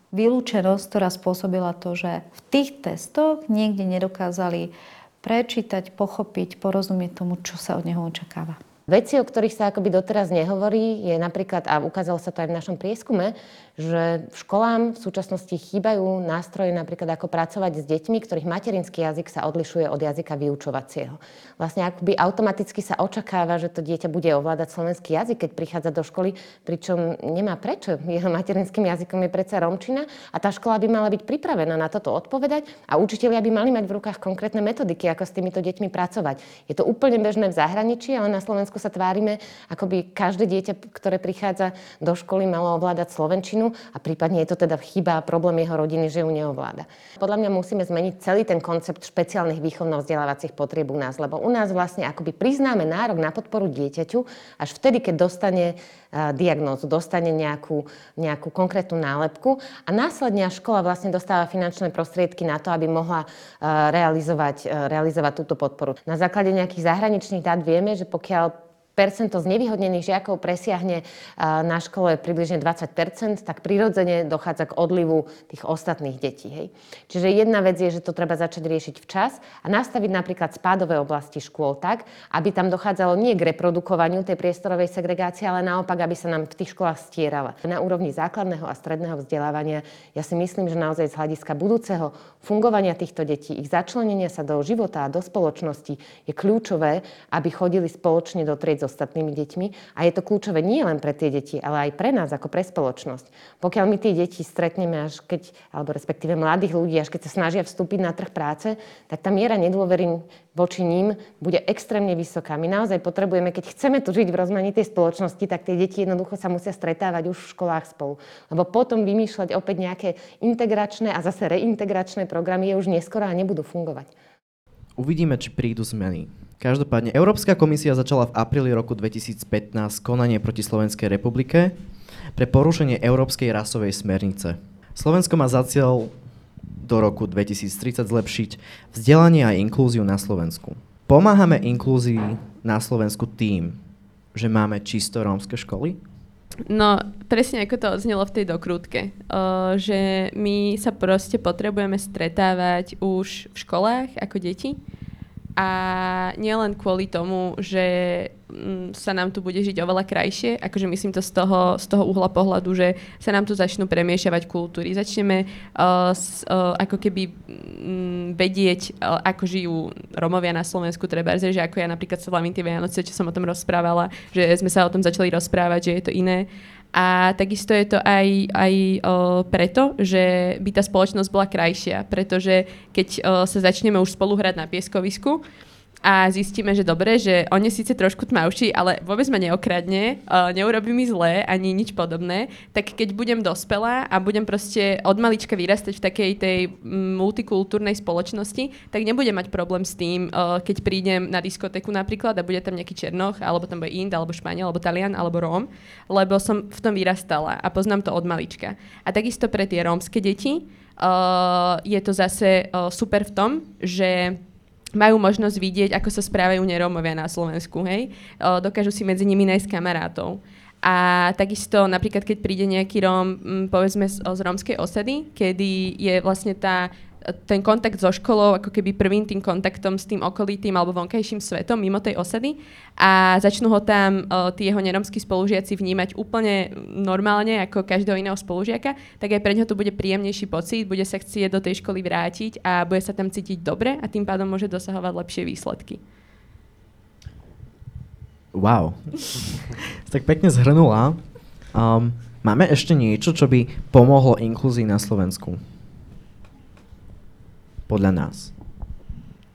vylúčenosť, ktorá spôsobila to, že v tých testoch niekde nedokázali prečítať, pochopiť, porozumieť tomu, čo sa od neho očakáva. Veci, o ktorých sa akoby doteraz nehovorí, je napríklad, a ukázalo sa to aj v našom prieskume, že v školám v súčasnosti chýbajú nástroje napríklad ako pracovať s deťmi, ktorých materinský jazyk sa odlišuje od jazyka vyučovacieho. Vlastne akoby automaticky sa očakáva, že to dieťa bude ovládať slovenský jazyk, keď prichádza do školy, pričom nemá prečo. Jeho materinským jazykom je predsa romčina a tá škola by mala byť pripravená na toto odpovedať a učitelia by mali mať v rukách konkrétne metodiky, ako s týmito deťmi pracovať. Je to úplne bežné v zahraničí, ale na Slovensku sa tvárime, ako by každé dieťa, ktoré prichádza do školy, malo ovládať slovenčinu a prípadne je to teda chyba a problém jeho rodiny, že ju neovláda. Podľa mňa musíme zmeniť celý ten koncept špeciálnych výchovno-vzdelávacích potrieb u nás, lebo u nás vlastne akoby priznáme nárok na podporu dieťaťu až vtedy, keď dostane uh, diagnózu, dostane nejakú, nejakú konkrétnu nálepku a následne škola vlastne dostáva finančné prostriedky na to, aby mohla uh, realizovať, uh, realizovať túto podporu. Na základe nejakých zahraničných dát vieme, že pokiaľ percento znevýhodnených žiakov presiahne na škole približne 20% tak prirodzene dochádza k odlivu tých ostatných detí. Hej. Čiže jedna vec je, že to treba začať riešiť včas a nastaviť napríklad spádové oblasti škôl tak, aby tam dochádzalo nie k reprodukovaniu tej priestorovej segregácie, ale naopak, aby sa nám v tých školách stierala. Na úrovni základného a stredného vzdelávania ja si myslím, že naozaj z hľadiska budúceho fungovania týchto detí, ich začlenenia sa do života a do spoločnosti je kľúčové, aby chodili spoločne do tried ostatnými deťmi. A je to kľúčové nie len pre tie deti, ale aj pre nás ako pre spoločnosť. Pokiaľ my tie deti stretneme až keď, alebo respektíve mladých ľudí, až keď sa snažia vstúpiť na trh práce, tak tá miera nedôvery voči ním bude extrémne vysoká. My naozaj potrebujeme, keď chceme tu žiť v rozmanitej spoločnosti, tak tie deti jednoducho sa musia stretávať už v školách spolu. Lebo potom vymýšľať opäť nejaké integračné a zase reintegračné programy je už neskoro a nebudú fungovať. Uvidíme, či prídu zmeny. Každopádne, Európska komisia začala v apríli roku 2015 konanie proti Slovenskej republike pre porušenie Európskej rasovej smernice. Slovensko má za cieľ do roku 2030 zlepšiť vzdelanie a inklúziu na Slovensku. Pomáhame inklúzii na Slovensku tým, že máme čisto rómske školy? No, presne ako to odznelo v tej dokrútke, uh, že my sa proste potrebujeme stretávať už v školách ako deti a nielen kvôli tomu, že mm, sa nám tu bude žiť oveľa krajšie, akože myslím to z toho, z toho uhla pohľadu, že sa nám tu začnú premiešavať kultúry. Začneme uh, s, uh, ako keby um, vedieť, uh, ako žijú Romovia na Slovensku, treba že ako ja napríklad slavím tie Vianoce, čo som o tom rozprávala, že sme sa o tom začali rozprávať, že je to iné. A takisto je to aj, aj o, preto, že by tá spoločnosť bola krajšia, pretože keď o, sa začneme už spolu hrať na pieskovisku, a zistíme, že dobre, že on je síce trošku tmavší, ale vôbec ma neokradne, uh, neurobí mi zlé ani nič podobné, tak keď budem dospelá a budem proste od malička vyrastať v takej tej multikultúrnej spoločnosti, tak nebudem mať problém s tým, uh, keď prídem na diskotéku napríklad a bude tam nejaký Černoch, alebo tam bude Ind, alebo Španiel, alebo Talian, alebo Róm, lebo som v tom vyrastala a poznám to od malička. A takisto pre tie rómske deti uh, je to zase uh, super v tom, že majú možnosť vidieť, ako sa správajú nerómovia na Slovensku, hej? Dokážu si medzi nimi nájsť kamarátov. A takisto napríklad, keď príde nejaký Róm, povedzme z, z rómskej osady, kedy je vlastne tá ten kontakt so školou ako keby prvým tým kontaktom s tým okolitým alebo vonkajším svetom mimo tej osady a začnú ho tam uh, tí jeho neromskí spolužiaci vnímať úplne normálne ako každého iného spolužiaka, tak aj pre ňo to bude príjemnejší pocit, bude sa chcieť do tej školy vrátiť a bude sa tam cítiť dobre a tým pádom môže dosahovať lepšie výsledky. Wow. tak pekne zhrnula. Um, máme ešte niečo, čo by pomohlo inklúzii na Slovensku? Podľa nás.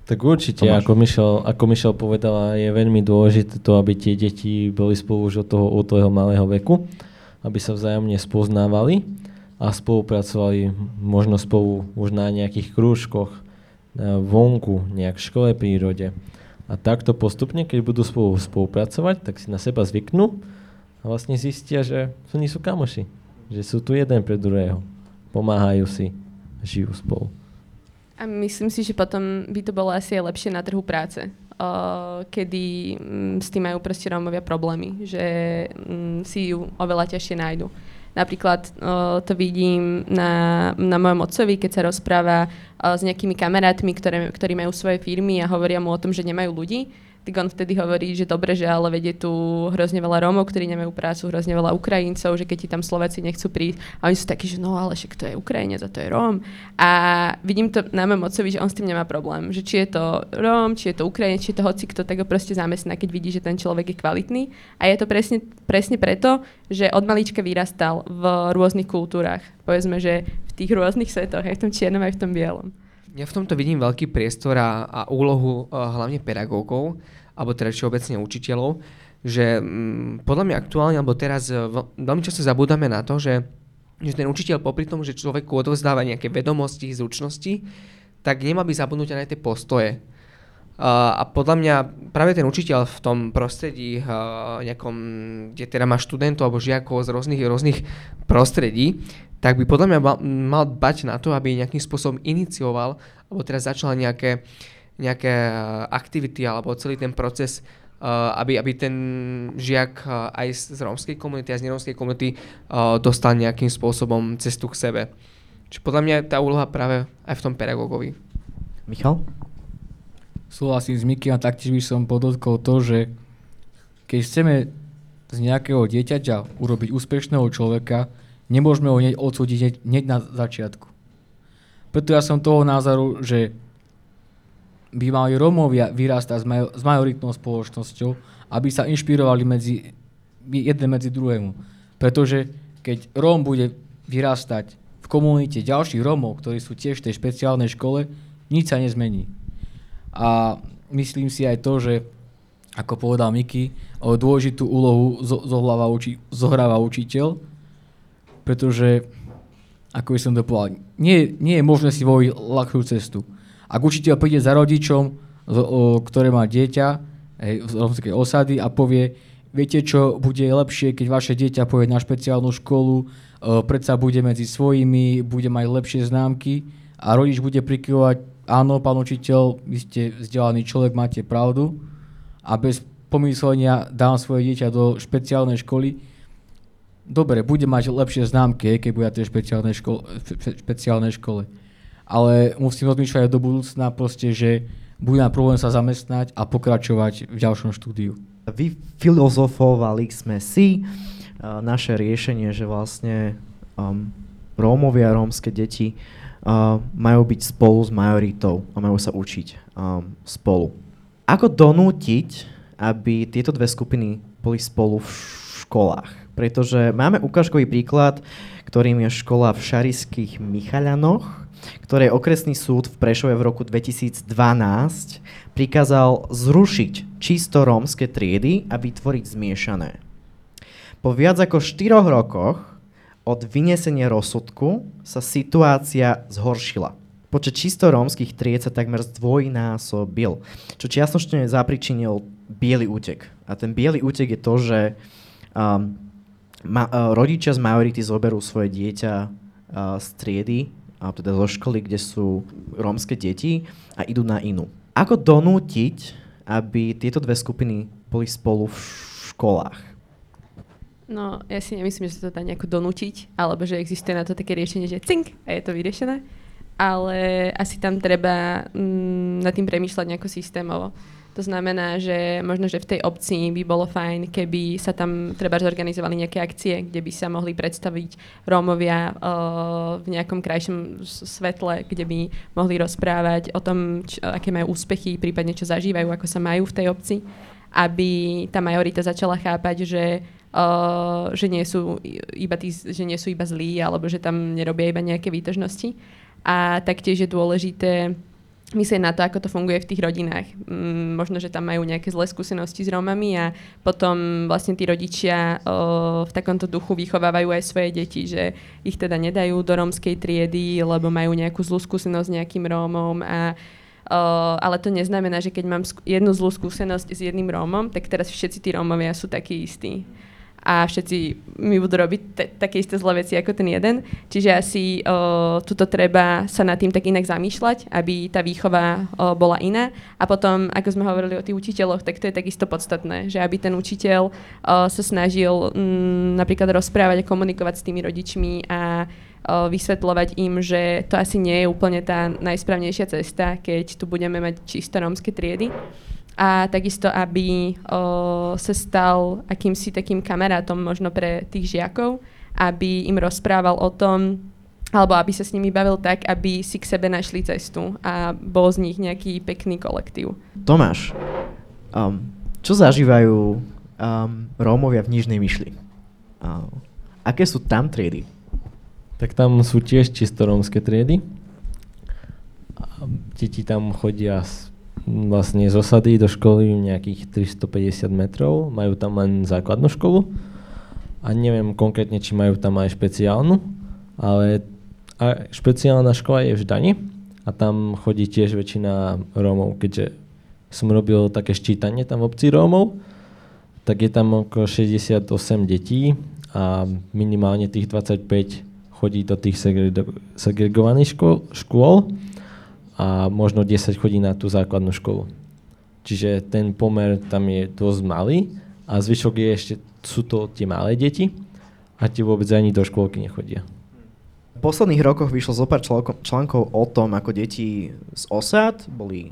Tak určite, ako Michal, ako Michal povedala, je veľmi dôležité to, aby tie deti boli spolu už od toho, od toho malého veku, aby sa vzájomne spoznávali a spolupracovali možno spolu už na nejakých krúžkoch, vonku, nejak v škole, prírode. A takto postupne, keď budú spolu spolupracovať, tak si na seba zvyknú a vlastne zistia, že oni sú kamoši. Že sú tu jeden pre druhého. Pomáhajú si, žijú spolu. A myslím si, že potom by to bolo asi aj lepšie na trhu práce, uh, kedy um, s tým majú proste Rómovia problémy, že um, si ju oveľa ťažšie nájdu. Napríklad uh, to vidím na, na mojom otcovi, keď sa rozpráva uh, s nejakými kamarátmi, ktoré, ktorí majú svoje firmy a hovoria mu o tom, že nemajú ľudí tak on vtedy hovorí, že dobre, že ale vedie tu hrozne veľa Rómov, ktorí nemajú prácu, hrozne veľa Ukrajincov, že keď ti tam Slováci nechcú prísť. A oni sú takí, že no ale však to je Ukrajinec a to je Róm. A vidím to na mojom otcovi, že on s tým nemá problém. Že či je to Róm, či je to Ukrajinec, či je to hoci kto, tak ho proste zamestná, keď vidí, že ten človek je kvalitný. A je to presne, presne preto, že od malička vyrastal v rôznych kultúrach. Povedzme, že v tých rôznych svetoch, aj v tom čiernom, aj v tom bielom. Ja v tomto vidím veľký priestor a, a úlohu uh, hlavne pedagógov, alebo teda všeobecne učiteľov, že um, podľa mňa aktuálne, alebo teraz uh, veľmi často zabúdame na to, že že ten učiteľ popri tom, že človeku odovzdáva nejaké vedomosti, zručnosti, tak nemá by zabudnúť aj tie postoje. Uh, a podľa mňa práve ten učiteľ v tom prostredí uh, nejakom, kde teda má študentov alebo žiakov z rôznych, rôznych prostredí, tak by podľa mňa mal, dbať na to, aby nejakým spôsobom inicioval alebo teraz začal nejaké, nejaké aktivity alebo celý ten proces Uh, aby, aby ten žiak uh, aj z, rómskej komunity a z nerómskej komunity dostal nejakým spôsobom cestu k sebe. Čiže podľa mňa je tá úloha práve aj v tom pedagógovi. Michal? Súhlasím s Miky a taktiež by som podotkol to, že keď chceme z nejakého dieťaťa urobiť úspešného človeka, nemôžeme ho hneď odsúdiť hneď na začiatku. Preto ja som toho názoru, že by mali Rómovia vyrastať s, s majoritnou spoločnosťou, aby sa inšpirovali medzi, jeden medzi druhému. Pretože keď Róm bude vyrastať v komunite ďalších Rómov, ktorí sú tiež v tej špeciálnej škole, nič sa nezmení. A myslím si aj to, že ako povedal Miky, dôležitú úlohu zohráva, uči- zohráva učiteľ, pretože, ako by som to povedal, nie, nie je možné si voliť ľahkú cestu. Ak učiteľ príde za rodičom, ktoré má dieťa hej, z romskej osady a povie, viete čo, bude lepšie, keď vaše dieťa pôjde na špeciálnu školu, predsa bude medzi svojimi, bude mať lepšie známky a rodič bude prikyvovať, áno, pán učiteľ, vy ste vzdelaný človek, máte pravdu a bez pomyslenia dám svoje dieťa do špeciálnej školy, dobre, bude mať lepšie známky, keď bude na tej špeciálnej, škole, špeciálnej škole ale musím rozmýšľať do budúcna proste, že bude na problém sa zamestnať a pokračovať v ďalšom štúdiu. Vy filozofovali sme si uh, naše riešenie, že vlastne um, Rómovia rómske deti uh, majú byť spolu s majoritou a majú sa učiť um, spolu. Ako donútiť, aby tieto dve skupiny boli spolu v školách? Pretože máme ukážkový príklad, ktorým je škola v Šariských Michaľanoch, ktoré okresný súd v Prešove v roku 2012 prikázal zrušiť čisto rómske triedy a vytvoriť zmiešané. Po viac ako 4 rokoch od vynesenia rozsudku sa situácia zhoršila. Počet čisto rómskych tried sa takmer zdvojnásobil, čo čiastočne zapričinil biely útek. A ten biely útek je to, že um, ma, uh, rodičia z majority zoberú svoje dieťa uh, z triedy a teda zo školy, kde sú rómske deti a idú na inú. Ako donútiť, aby tieto dve skupiny boli spolu v školách? No, ja si nemyslím, že sa to dá nejako donútiť, alebo že existuje na to také riešenie, že cink a je to vyriešené. Ale asi tam treba mm, nad tým premýšľať nejako systémovo. To znamená, že možno, že v tej obci by bolo fajn, keby sa tam treba zorganizovali nejaké akcie, kde by sa mohli predstaviť Rómovia uh, v nejakom krajšom svetle, kde by mohli rozprávať o tom, čo, aké majú úspechy, prípadne čo zažívajú, ako sa majú v tej obci, aby tá majorita začala chápať, že Uh, že, nie sú iba tí, že nie sú iba zlí, alebo že tam nerobia iba nejaké výtožnosti. A taktiež je dôležité myslieť na to, ako to funguje v tých rodinách. Mm, možno, že tam majú nejaké zlé skúsenosti s Rómami a potom vlastne tí rodičia o, v takomto duchu vychovávajú aj svoje deti, že ich teda nedajú do rómskej triedy, lebo majú nejakú zlú skúsenosť s nejakým Rómom a Uh, ale to neznamená, že keď mám jednu zlú skúsenosť s jedným Rómom, tak teraz všetci tí Rómovia sú takí istí a všetci mi budú robiť t- také isté zlé veci ako ten jeden. Čiže asi o, tuto treba sa nad tým tak inak zamýšľať, aby tá výchova o, bola iná. A potom, ako sme hovorili o tých učiteľoch, tak to je takisto podstatné, že aby ten učiteľ o, sa snažil m, mm, napríklad rozprávať a komunikovať s tými rodičmi a vysvetľovať im, že to asi nie je úplne tá najsprávnejšia cesta, keď tu budeme mať čisto rómske triedy a takisto, aby o, sa stal akýmsi takým kamarátom možno pre tých žiakov, aby im rozprával o tom, alebo aby sa s nimi bavil tak, aby si k sebe našli cestu a bol z nich nejaký pekný kolektív. Tomáš, um, čo zažívajú um, Rómovia v Nižnej Myšli? Uh, aké sú tam triedy? Tak tam sú tiež čisto rómske triedy. Deti tam chodia vlastne z osady do školy nejakých 350 metrov, majú tam len základnú školu. A neviem konkrétne, či majú tam aj špeciálnu, ale a špeciálna škola je v Ždani a tam chodí tiež väčšina Rómov, keďže som robil také ščítanie tam v obci Rómov, tak je tam okolo 68 detí a minimálne tých 25 chodí do tých segregovaných škôl, škôl a možno 10 chodí na tú základnú školu. Čiže ten pomer tam je dosť malý a zvyšok je ešte, sú to tie malé deti a tie vôbec ani do škôlky nechodia posledných rokoch vyšlo zo pár článkov o tom, ako deti z osad boli,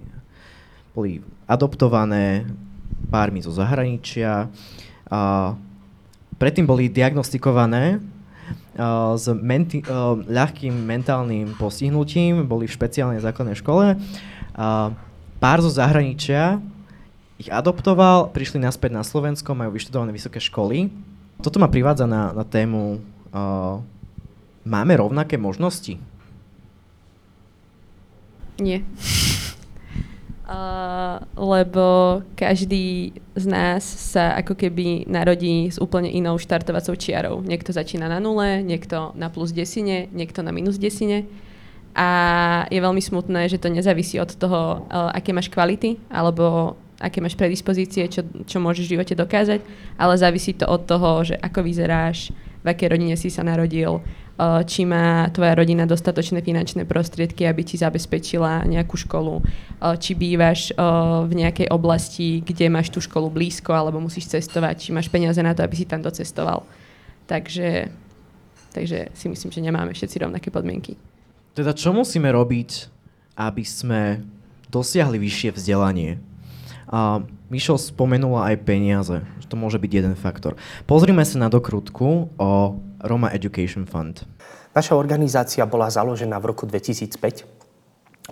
boli adoptované pármi zo zahraničia. A predtým boli diagnostikované s menti- ľahkým mentálnym postihnutím, boli v špeciálnej základnej škole. Pár zo zahraničia ich adoptoval, prišli naspäť na Slovensko, majú vyštudované vysoké školy. Toto ma privádza na, na tému Máme rovnaké možnosti? Nie. Lebo každý z nás sa ako keby narodí s úplne inou štartovacou čiarou. Niekto začína na nule, niekto na plus desine, niekto na minus desine. A je veľmi smutné, že to nezávisí od toho, uh, aké máš kvality, alebo aké máš predispozície, čo, čo môžeš v živote dokázať, ale závisí to od toho, že ako vyzeráš, v akej rodine si sa narodil, Eh, či má tvoja rodina dostatočné finančné prostriedky, aby ti zabezpečila nejakú školu, eh, či bývaš eh, v nejakej oblasti, kde máš tú školu blízko, alebo musíš cestovať, či máš peniaze na to, aby si tam docestoval. Takže, takže si myslím, že nemáme všetci rovnaké podmienky. Teda čo musíme robiť, aby sme dosiahli vyššie vzdelanie? A Mišo spomenula aj peniaze, že to môže byť jeden faktor. Pozrime sa na dokrutku o Roma Education Fund. Naša organizácia bola založená v roku 2005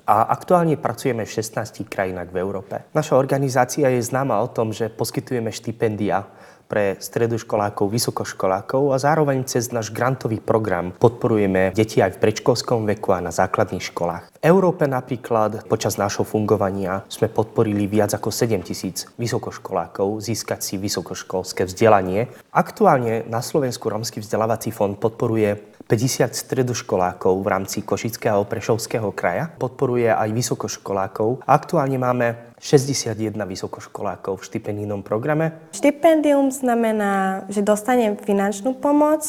a aktuálne pracujeme v 16 krajinách v Európe. Naša organizácia je známa o tom, že poskytujeme štipendia pre stredoškolákov, vysokoškolákov a zároveň cez náš grantový program podporujeme deti aj v predškolskom veku a na základných školách. V Európe napríklad počas nášho fungovania sme podporili viac ako 7 tisíc vysokoškolákov získať si vysokoškolské vzdelanie. Aktuálne na Slovensku Romský vzdelávací fond podporuje 50 stredoškolákov v rámci Košického a Prešovského kraja. Podporuje aj vysokoškolákov. Aktuálne máme 61 vysokoškolákov v štipendijnom programe. Štipendium znamená, že dostanem finančnú pomoc,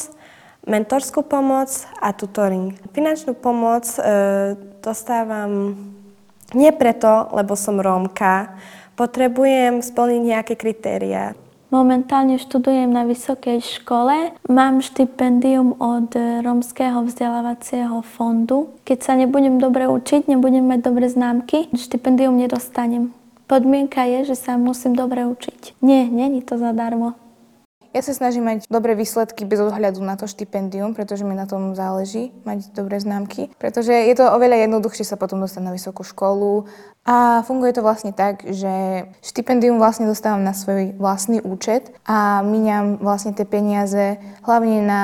mentorskú pomoc a tutoring. Finančnú pomoc e, dostávam nie preto, lebo som Rómka, potrebujem splniť nejaké kritéria. Momentálne študujem na vysokej škole. Mám štipendium od Rómskeho vzdelávacieho fondu. Keď sa nebudem dobre učiť, nebudem mať dobre známky, štipendium nedostanem. Podmienka je, že sa musím dobre učiť. Nie, není to zadarmo. Ja sa snažím mať dobré výsledky bez ohľadu na to štipendium, pretože mi na tom záleží mať dobré známky. Pretože je to oveľa jednoduchšie sa potom dostať na vysokú školu. A funguje to vlastne tak, že štipendium vlastne dostávam na svoj vlastný účet a míňam vlastne tie peniaze hlavne na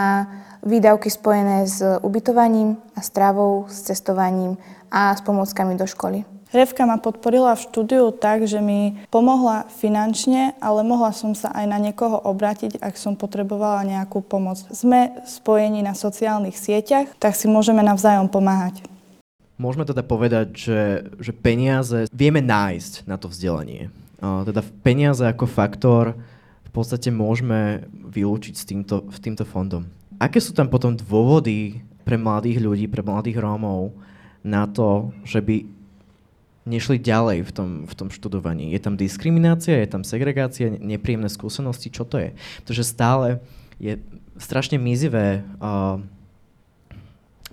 výdavky spojené s ubytovaním a stravou, s cestovaním a s pomockami do školy. Revka ma podporila v štúdiu tak, že mi pomohla finančne, ale mohla som sa aj na niekoho obrátiť, ak som potrebovala nejakú pomoc. Sme spojení na sociálnych sieťach, tak si môžeme navzájom pomáhať. Môžeme teda povedať, že, že peniaze vieme nájsť na to vzdelanie. Teda peniaze ako faktor v podstate môžeme vylúčiť s týmto, s týmto fondom. Aké sú tam potom dôvody pre mladých ľudí, pre mladých Rómov na to, že by nešli ďalej v tom, v tom študovaní. Je tam diskriminácia, je tam segregácia, nepríjemné skúsenosti, čo to je? Pretože stále je strašne mizivé uh,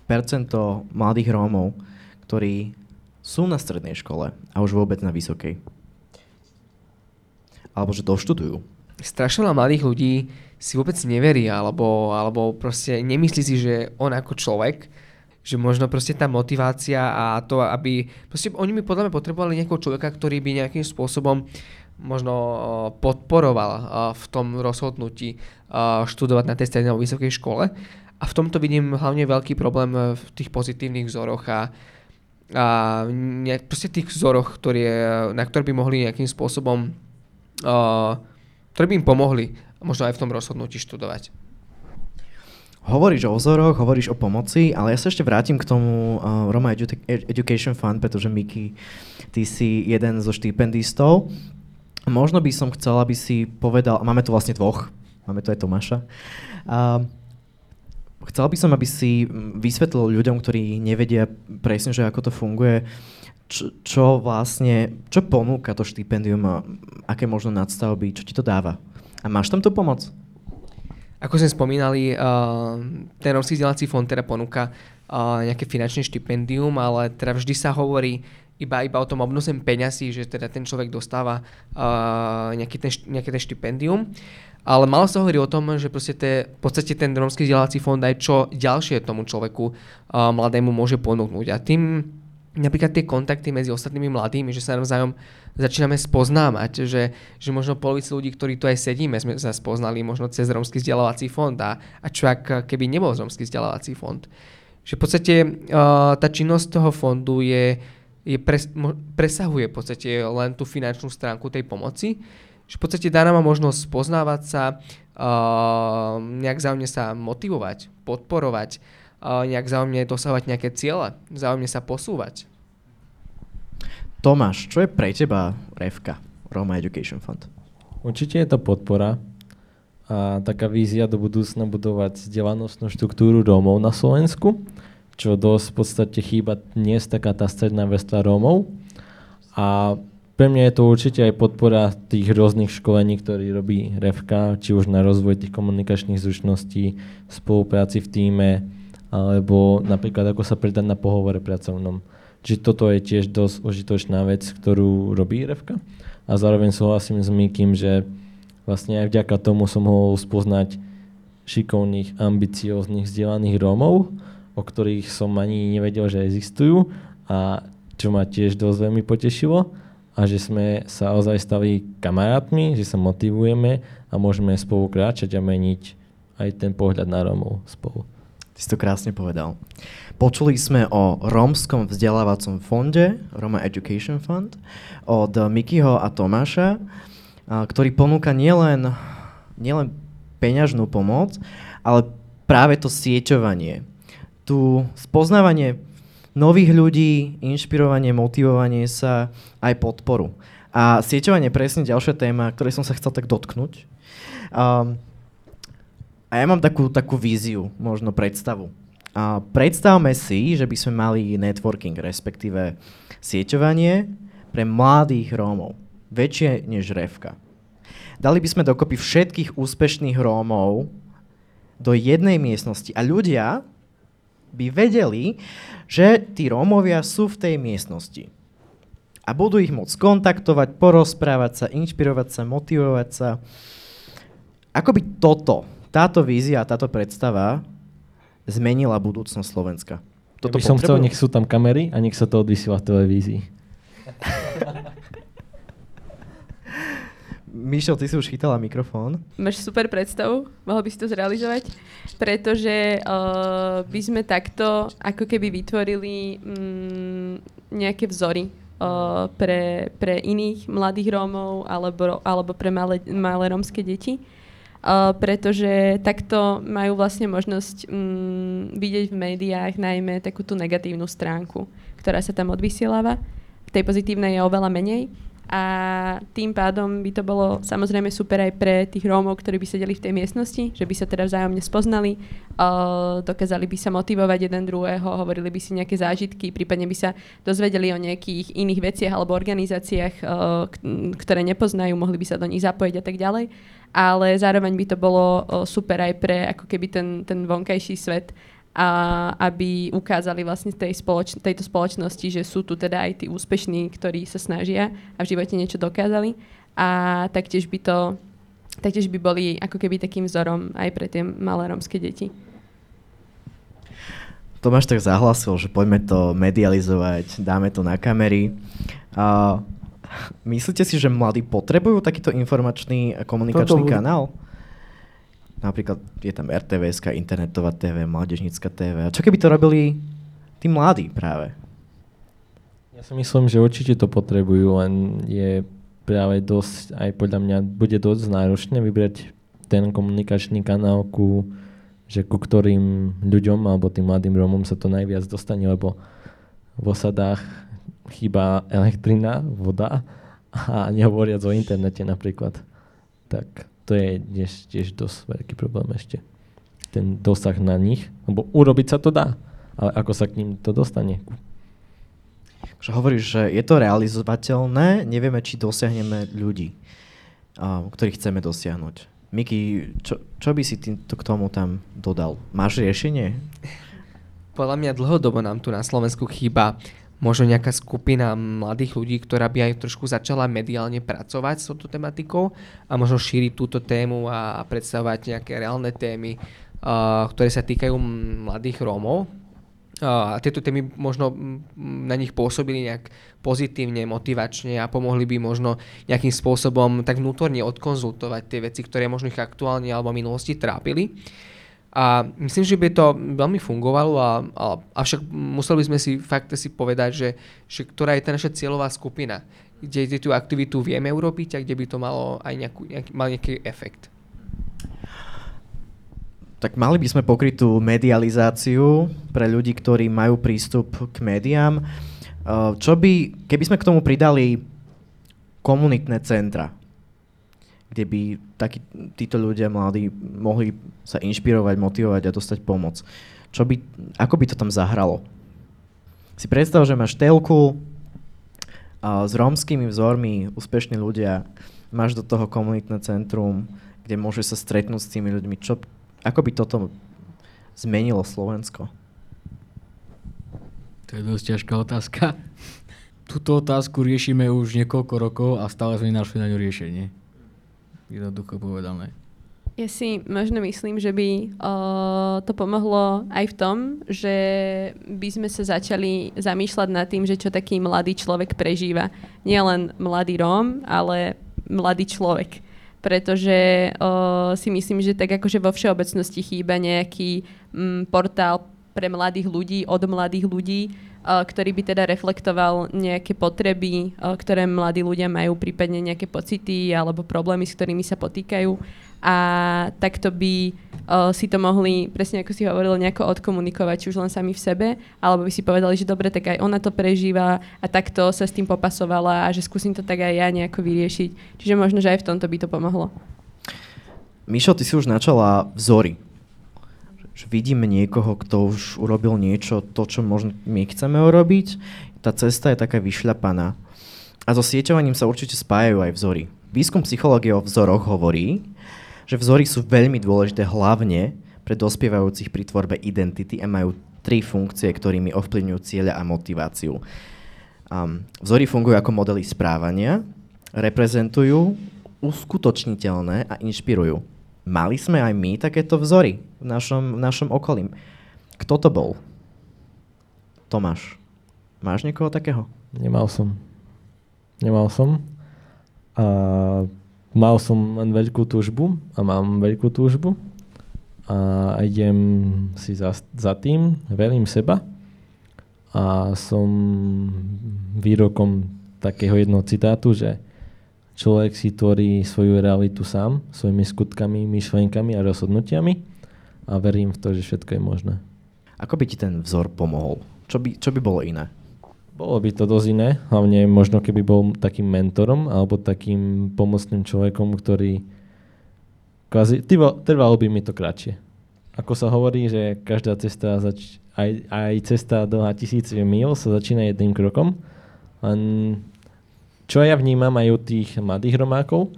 percento mladých Rómov, ktorí sú na strednej škole a už vôbec na vysokej. Alebo že doštudujú. Strašne mladých ľudí si vôbec neverí, alebo, alebo proste nemyslí si, že on ako človek že možno proste tá motivácia a to, aby, proste oni mi podľa mňa potrebovali nejakého človeka, ktorý by nejakým spôsobom možno podporoval v tom rozhodnutí študovať na tej strednej vysokej škole. A v tomto vidím hlavne veľký problém v tých pozitívnych vzoroch a, a ne, proste tých vzoroch, ktoré, na ktoré by mohli nejakým spôsobom, ktoré by im pomohli možno aj v tom rozhodnutí študovať. Hovoríš o vzoroch, hovoríš o pomoci, ale ja sa ešte vrátim k tomu uh, Roma Edu- Education Fund, pretože Miki, ty si jeden zo štipendistov. Možno by som chcel, aby si povedal, máme tu vlastne dvoch, máme tu aj Tomáša. Uh, chcel by som, aby si vysvetlil ľuďom, ktorí nevedia presne, že ako to funguje, čo, čo vlastne, čo ponúka to štipendium aké možno nadstavby, čo ti to dáva. A máš tam tú pomoc? Ako sme spomínali, uh, ten Romský vzdelávací fond teda ponúka uh, nejaké finančné štipendium, ale teda vždy sa hovorí iba, iba o tom obnosem peňazí, že teda ten človek dostáva uh, nejaký ten, nejaké ten štipendium. Ale malo sa hovorí o tom, že proste te, v podstate ten Romský vzdelávací fond aj čo ďalšie tomu človeku mladému môže ponúknuť. A tým napríklad tie kontakty medzi ostatnými mladými, že sa navzájom začíname spoznávať, že, že možno polovica ľudí, ktorí tu aj sedíme, sme sa spoznali možno cez Romský vzdelávací fond a, a čo ak keby nebol Romský vzdelávací fond. Že v podstate uh, tá činnosť toho fondu je, je pres, mo, presahuje v podstate len tú finančnú stránku tej pomoci, že v podstate dá nám možnosť spoznávať sa, uh, nejak záujemne sa motivovať, podporovať, nejak záujemne dosahovať nejaké ciele, záujemne sa posúvať. Tomáš, čo je pre teba REFKA, Roma Education Fund? Určite je to podpora a taká vízia do budúcna budovať vzdelanostnú štruktúru Rómov na Slovensku, čo dosť v podstate chýba dnes taká tá stredná vrstva Rómov. A pre mňa je to určite aj podpora tých rôznych školení, ktorý robí REFKA, či už na rozvoj tých komunikačných zručností, spolupráci v týme, alebo napríklad ako sa predať na pohovore pracovnom. Čiže toto je tiež dosť užitočná vec, ktorú robí Revka. A zároveň súhlasím s Mikým, že vlastne aj vďaka tomu som mohol spoznať šikovných, ambicióznych, vzdelaných Rómov, o ktorých som ani nevedel, že existujú a čo ma tiež dosť veľmi potešilo a že sme sa ozaj stali kamarátmi, že sa motivujeme a môžeme spolu kráčať a meniť aj ten pohľad na Rómov spolu. Ty si to krásne povedal. Počuli sme o rómskom vzdelávacom fonde, Roma Education Fund, od Mikyho a Tomáša, ktorý ponúka nielen, nielen peňažnú pomoc, ale práve to sieťovanie. Tu spoznávanie nových ľudí, inšpirovanie, motivovanie sa, aj podporu. A sieťovanie je presne ďalšia téma, ktorej som sa chcel tak dotknúť. Um, a ja mám takú, takú víziu, možno predstavu. A predstavme si, že by sme mali networking, respektíve sieťovanie pre mladých Rómov. Väčšie než Revka. Dali by sme dokopy všetkých úspešných Rómov do jednej miestnosti a ľudia by vedeli, že tí Rómovia sú v tej miestnosti. A budú ich môcť kontaktovať, porozprávať sa, inšpirovať sa, motivovať sa. Ako by toto táto vízia, táto predstava zmenila budúcnosť Slovenska. Toto ja by som chcel, nech sú tam kamery a nech sa to odvysiela v televízii. Mišo, ty si už chytala mikrofón. Máš super predstavu, mohol by si to zrealizovať, pretože uh, by sme takto ako keby vytvorili um, nejaké vzory uh, pre, pre iných mladých Rómov alebo, alebo pre malé, malé rómske deti uh, pretože takto majú vlastne možnosť um, vidieť v médiách najmä takú tú negatívnu stránku, ktorá sa tam odvysieláva. V tej pozitívnej je oveľa menej a tým pádom by to bolo samozrejme super aj pre tých Rómov, ktorí by sedeli v tej miestnosti, že by sa teda vzájomne spoznali, uh, dokázali by sa motivovať jeden druhého, hovorili by si nejaké zážitky, prípadne by sa dozvedeli o nejakých iných veciach alebo organizáciách, uh, ktoré nepoznajú, mohli by sa do nich zapojiť a tak ďalej ale zároveň by to bolo super aj pre ako keby ten, ten vonkajší svet, a aby ukázali vlastne tej spoloč- tejto spoločnosti, že sú tu teda aj tí úspešní, ktorí sa snažia a v živote niečo dokázali a taktiež by to taktiež by boli ako keby takým vzorom aj pre tie malé rómske deti. Tomáš tak zahlasil, že poďme to medializovať, dáme to na kamery. Uh, Myslíte si, že mladí potrebujú takýto informačný komunikačný Toto kanál? Napríklad je tam RTVS, internetová TV, mládežnícka TV. A čo keby to robili tí mladí práve? Ja si myslím, že určite to potrebujú, len je práve dosť, aj podľa mňa bude dosť náročné vybrať ten komunikačný kanál ku že ku ktorým ľuďom alebo tým mladým Rómom sa to najviac dostane, lebo v osadách chýba elektrina, voda a nehovoriac o internete napríklad. Tak to je tiež, tiež dosť veľký problém ešte. Ten dosah na nich, lebo urobiť sa to dá, ale ako sa k ním to dostane? Že hovoríš, že je to realizovateľné, nevieme, či dosiahneme ľudí, ktorých chceme dosiahnuť. Miki, čo, čo by si k tomu tam dodal? Máš riešenie? Podľa mňa dlhodobo nám tu na Slovensku chýba možno nejaká skupina mladých ľudí, ktorá by aj trošku začala mediálne pracovať s touto tematikou a možno šíriť túto tému a predstavovať nejaké reálne témy, uh, ktoré sa týkajú mladých Rómov, a tieto témy možno na nich pôsobili nejak pozitívne, motivačne a pomohli by možno nejakým spôsobom tak vnútorne odkonzultovať tie veci, ktoré možno ich aktuálne alebo minulosti trápili. A myslím, že by to veľmi fungovalo, a, a, avšak museli by sme si fakt si povedať, že, že ktorá je tá naša cieľová skupina, kde, kde tú aktivitu vieme urobiť a kde by to malo aj nejakú, nejaký, mal nejaký efekt tak mali by sme pokryť tú medializáciu pre ľudí, ktorí majú prístup k médiám. Čo by, keby sme k tomu pridali komunitné centra, kde by takí, títo ľudia mladí mohli sa inšpirovať, motivovať a dostať pomoc. Čo by, ako by to tam zahralo? Si predstav, že máš telku a s rómskymi vzormi úspešní ľudia, máš do toho komunitné centrum, kde môžeš sa stretnúť s tými ľuďmi. Čo, ako by toto zmenilo Slovensko? To je dosť ťažká otázka. Túto otázku riešime už niekoľko rokov a stále sme našli na ňu riešenie. Jednoducho povedané. Ja si možno myslím, že by uh, to pomohlo aj v tom, že by sme sa začali zamýšľať nad tým, že čo taký mladý človek prežíva. Nie len mladý Róm, ale mladý človek pretože o, si myslím, že tak akože vo všeobecnosti chýba nejaký m, mm, portál pre mladých ľudí, od mladých ľudí, o, ktorý by teda reflektoval nejaké potreby, o, ktoré mladí ľudia majú, prípadne nejaké pocity alebo problémy, s ktorými sa potýkajú a takto by uh, si to mohli, presne ako si hovoril, nejako odkomunikovať, či už len sami v sebe, alebo by si povedali, že dobre, tak aj ona to prežíva a takto sa s tým popasovala a že skúsim to tak aj ja nejako vyriešiť. Čiže možno, že aj v tomto by to pomohlo. Mišo, ty si už načala vzory. Že vidíme niekoho, kto už urobil niečo, to, čo možno my chceme urobiť. Tá cesta je taká vyšľapaná. A so sieťovaním sa určite spájajú aj vzory. Výskum psychológie o vzoroch hovorí, že vzory sú veľmi dôležité hlavne pre dospievajúcich pri tvorbe identity a majú tri funkcie, ktorými ovplyvňujú cieľa a motiváciu. Um, vzory fungujú ako modely správania, reprezentujú uskutočniteľné a inšpirujú. Mali sme aj my takéto vzory v našom, v našom okolí. Kto to bol? Tomáš, máš niekoho takého? Nemal som. Nemal som. A mal som len veľkú túžbu a mám veľkú túžbu a idem si za, za tým, verím seba a som výrokom takého jednoho citátu, že človek si tvorí svoju realitu sám, svojimi skutkami, myšlenkami a rozhodnutiami a verím v to, že všetko je možné. Ako by ti ten vzor pomohol? Čo by, čo by bolo iné? Bolo by to dosť iné, hlavne možno keby bol takým mentorom alebo takým pomocným človekom, ktorý kvázi, trvalo by mi to kratšie. Ako sa hovorí, že každá cesta, zač- aj, aj cesta dlhá tisíc mil sa začína jedným krokom, len čo ja vnímam aj u tých mladých romákov,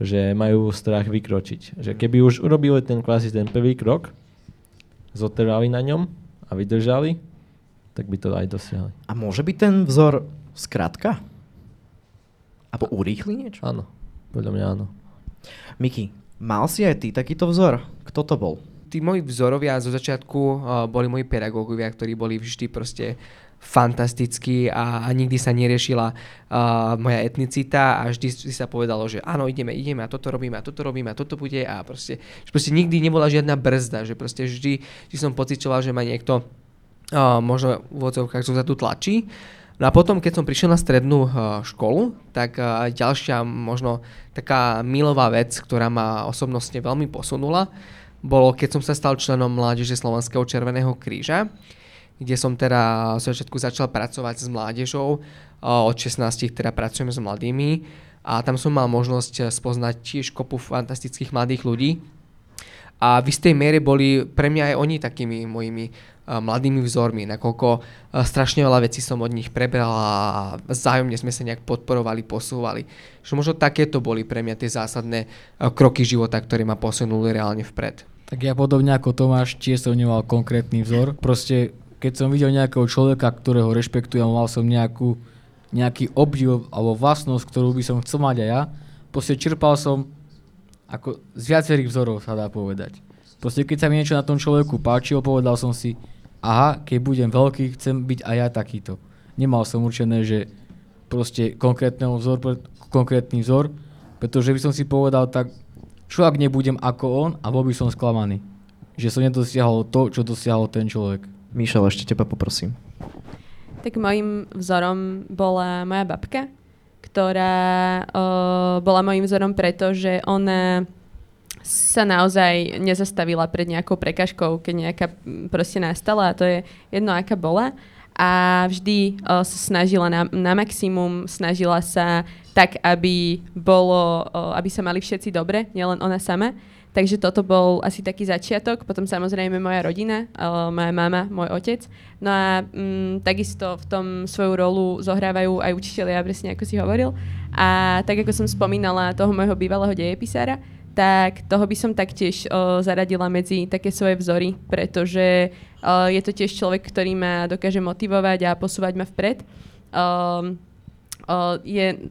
že majú strach vykročiť. Že keby už urobili ten kvázi ten prvý krok, zotrvali na ňom a vydržali, tak by to aj dosiahli. A môže byť ten vzor skratka? Abo urýchli niečo? Áno, podľa mňa áno. Miki, mal si aj ty takýto vzor? Kto to bol? Tí moji vzorovia zo začiatku uh, boli moji pedagógovia, ktorí boli vždy proste fantastickí a, a nikdy sa neriešila uh, moja etnicita a vždy si sa povedalo, že áno, ideme, ideme a toto robíme a toto robíme a toto bude a proste, že proste nikdy nebola žiadna brzda, že proste vždy, vždy som pocitoval, že ma niekto možno v odzovkách zozadu tlačí. No a potom, keď som prišiel na strednú školu, tak ďalšia možno taká milová vec, ktorá ma osobnostne veľmi posunula, bolo, keď som sa stal členom Mládeže Slovenského Červeného kríža, kde som teda v začiatku začal pracovať s mládežou. Od 16 teda pracujem s mladými a tam som mal možnosť spoznať tiež kopu fantastických mladých ľudí. A v istej miere boli pre mňa aj oni takými mojimi mladými vzormi, nakoľko strašne veľa vecí som od nich prebral a vzájomne sme sa nejak podporovali, posúvali. Že možno takéto boli pre mňa tie zásadné kroky života, ktoré ma posunuli reálne vpred. Tak ja podobne ako Tomáš tiež som nemal konkrétny vzor. Proste keď som videl nejakého človeka, ktorého rešpektujem, mal som nejakú, nejaký obdiv alebo vlastnosť, ktorú by som chcel mať aj ja, proste čerpal som ako z viacerých vzorov sa dá povedať. Proste keď sa mi niečo na tom človeku páčilo, povedal som si, aha, keď budem veľký, chcem byť aj ja takýto. Nemal som určené, že proste vzor, konkrétny vzor, pretože by som si povedal tak, čo ak nebudem ako on a bol by som sklamaný. Že som nedosiahol to, čo dosiahol ten človek. Mišel, ešte teba poprosím. Tak môjim vzorom bola moja babka, ktorá o, bola môjim vzorom preto, že ona sa naozaj nezastavila pred nejakou prekažkou, keď nejaká proste nastala a to je jedno, aká bola. A vždy o, sa snažila na, na maximum, snažila sa tak, aby bolo, o, aby sa mali všetci dobre, nielen ona sama. Takže toto bol asi taký začiatok. Potom samozrejme moja rodina, moja mama, môj otec. No a mm, takisto v tom svoju rolu zohrávajú aj učiteľia, presne ako si hovoril. A tak ako som spomínala toho môjho bývalého dejepisára, tak toho by som taktiež o, zaradila medzi také svoje vzory, pretože o, je to tiež človek, ktorý ma dokáže motivovať a posúvať ma vpred. O, je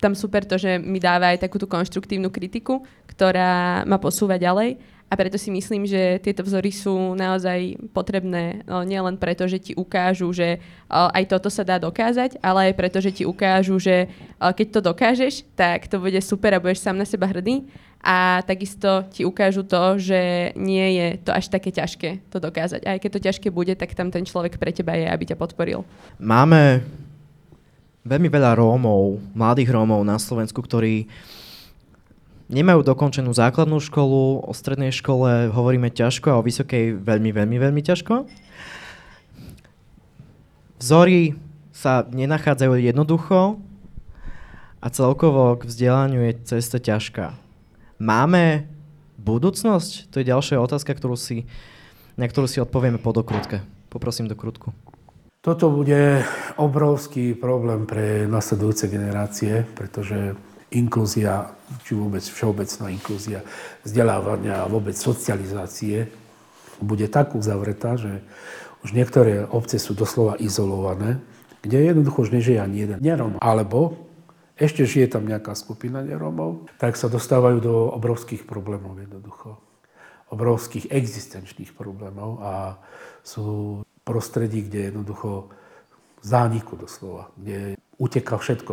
tam super to, že mi dáva aj takúto konštruktívnu kritiku, ktorá ma posúva ďalej. A preto si myslím, že tieto vzory sú naozaj potrebné no, nielen preto, že ti ukážu, že uh, aj toto sa dá dokázať, ale aj preto, že ti ukážu, že uh, keď to dokážeš, tak to bude super a budeš sám na seba hrdý. A takisto ti ukážu to, že nie je to až také ťažké to dokázať. Aj keď to ťažké bude, tak tam ten človek pre teba je, aby ťa podporil. Máme veľmi veľa Rómov, mladých Rómov na Slovensku, ktorí nemajú dokončenú základnú školu, o strednej škole hovoríme ťažko a o vysokej veľmi, veľmi, veľmi ťažko. Vzory sa nenachádzajú jednoducho a celkovo k vzdelaniu je cesta ťažká. Máme budúcnosť? To je ďalšia otázka, ktorú si, na ktorú si odpovieme po dokrutke. Poprosím dokrutku. Toto bude obrovský problém pre nasledujúce generácie, pretože inklúzia, či vôbec všeobecná inklúzia vzdelávania a vôbec socializácie bude tak uzavretá, že už niektoré obce sú doslova izolované, kde jednoducho už nežije ani jeden nerom. Alebo ešte žije tam nejaká skupina neromov, tak sa dostávajú do obrovských problémov jednoducho. Obrovských existenčných problémov a sú prostredí, kde jednoducho zániku doslova, kde uteká všetko,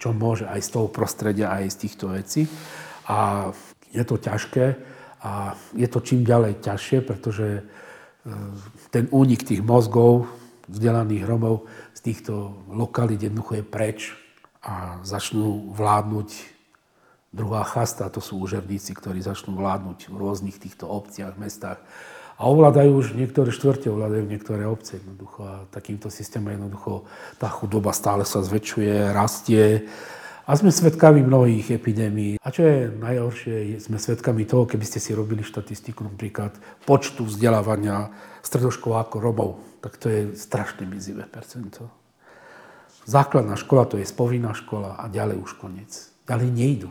čo môže aj z toho prostredia, aj z týchto vecí. A je to ťažké a je to čím ďalej ťažšie, pretože e, ten únik tých mozgov, vzdelaných Romov z týchto lokalít jednoducho je preč a začnú vládnuť druhá chasta, to sú úžerníci, ktorí začnú vládnuť v rôznych týchto obciach, mestách a ovládajú už niektoré štvrte, ovládajú niektoré obce jednoducho. A takýmto systémom jednoducho tá chudoba stále sa zväčšuje, rastie. A sme svedkami mnohých epidémií. A čo je najhoršie, sme svedkami toho, keby ste si robili štatistiku napríklad počtu vzdelávania stredoškolákov Romov, tak to je strašne mizivé percento. Základná škola to je spovinná škola a ďalej už koniec. Ďalej nejdu.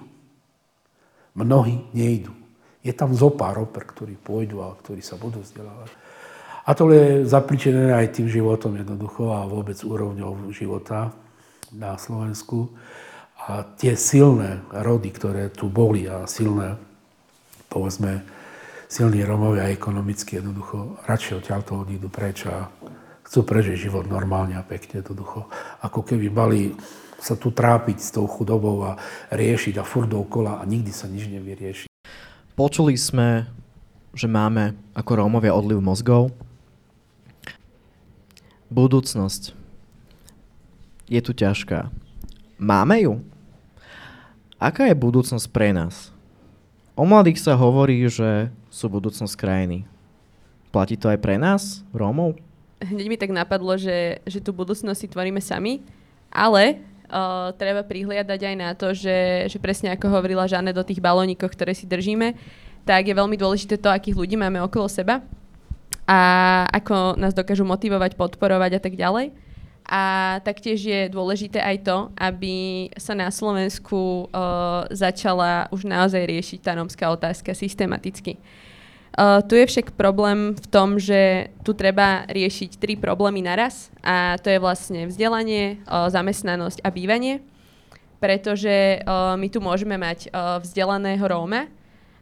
Mnohí nejdu. Je tam zo pár oper, ktorí pôjdu a ktorí sa budú vzdelávať. A to je zapličené aj tým životom jednoducho a vôbec úrovňou života na Slovensku. A tie silné rody, ktoré tu boli a silné, povedzme, silní Romovia ekonomicky jednoducho radšej odtiaľto odídu preč a chcú prežiť život normálne a pekne jednoducho. Ako keby mali sa tu trápiť s tou chudobou a riešiť a furt dokola a nikdy sa nič nevyrieši. Počuli sme, že máme ako Rómovia odliv mozgov. Budúcnosť je tu ťažká. Máme ju? Aká je budúcnosť pre nás? O mladých sa hovorí, že sú budúcnosť krajiny. Platí to aj pre nás, Rómov? Hneď mi tak napadlo, že, že tú budúcnosť si tvoríme sami, ale uh, treba prihliadať aj na to, že, že presne ako hovorila Žane do tých balónikov, ktoré si držíme, tak je veľmi dôležité to, akých ľudí máme okolo seba a ako nás dokážu motivovať, podporovať a tak ďalej. A taktiež je dôležité aj to, aby sa na Slovensku uh, začala už naozaj riešiť tá rómska otázka systematicky. Tu je však problém v tom, že tu treba riešiť tri problémy naraz a to je vlastne vzdelanie, uh, zamestnanosť a bývanie, pretože uh, my tu môžeme mať uh, vzdelaného Róma,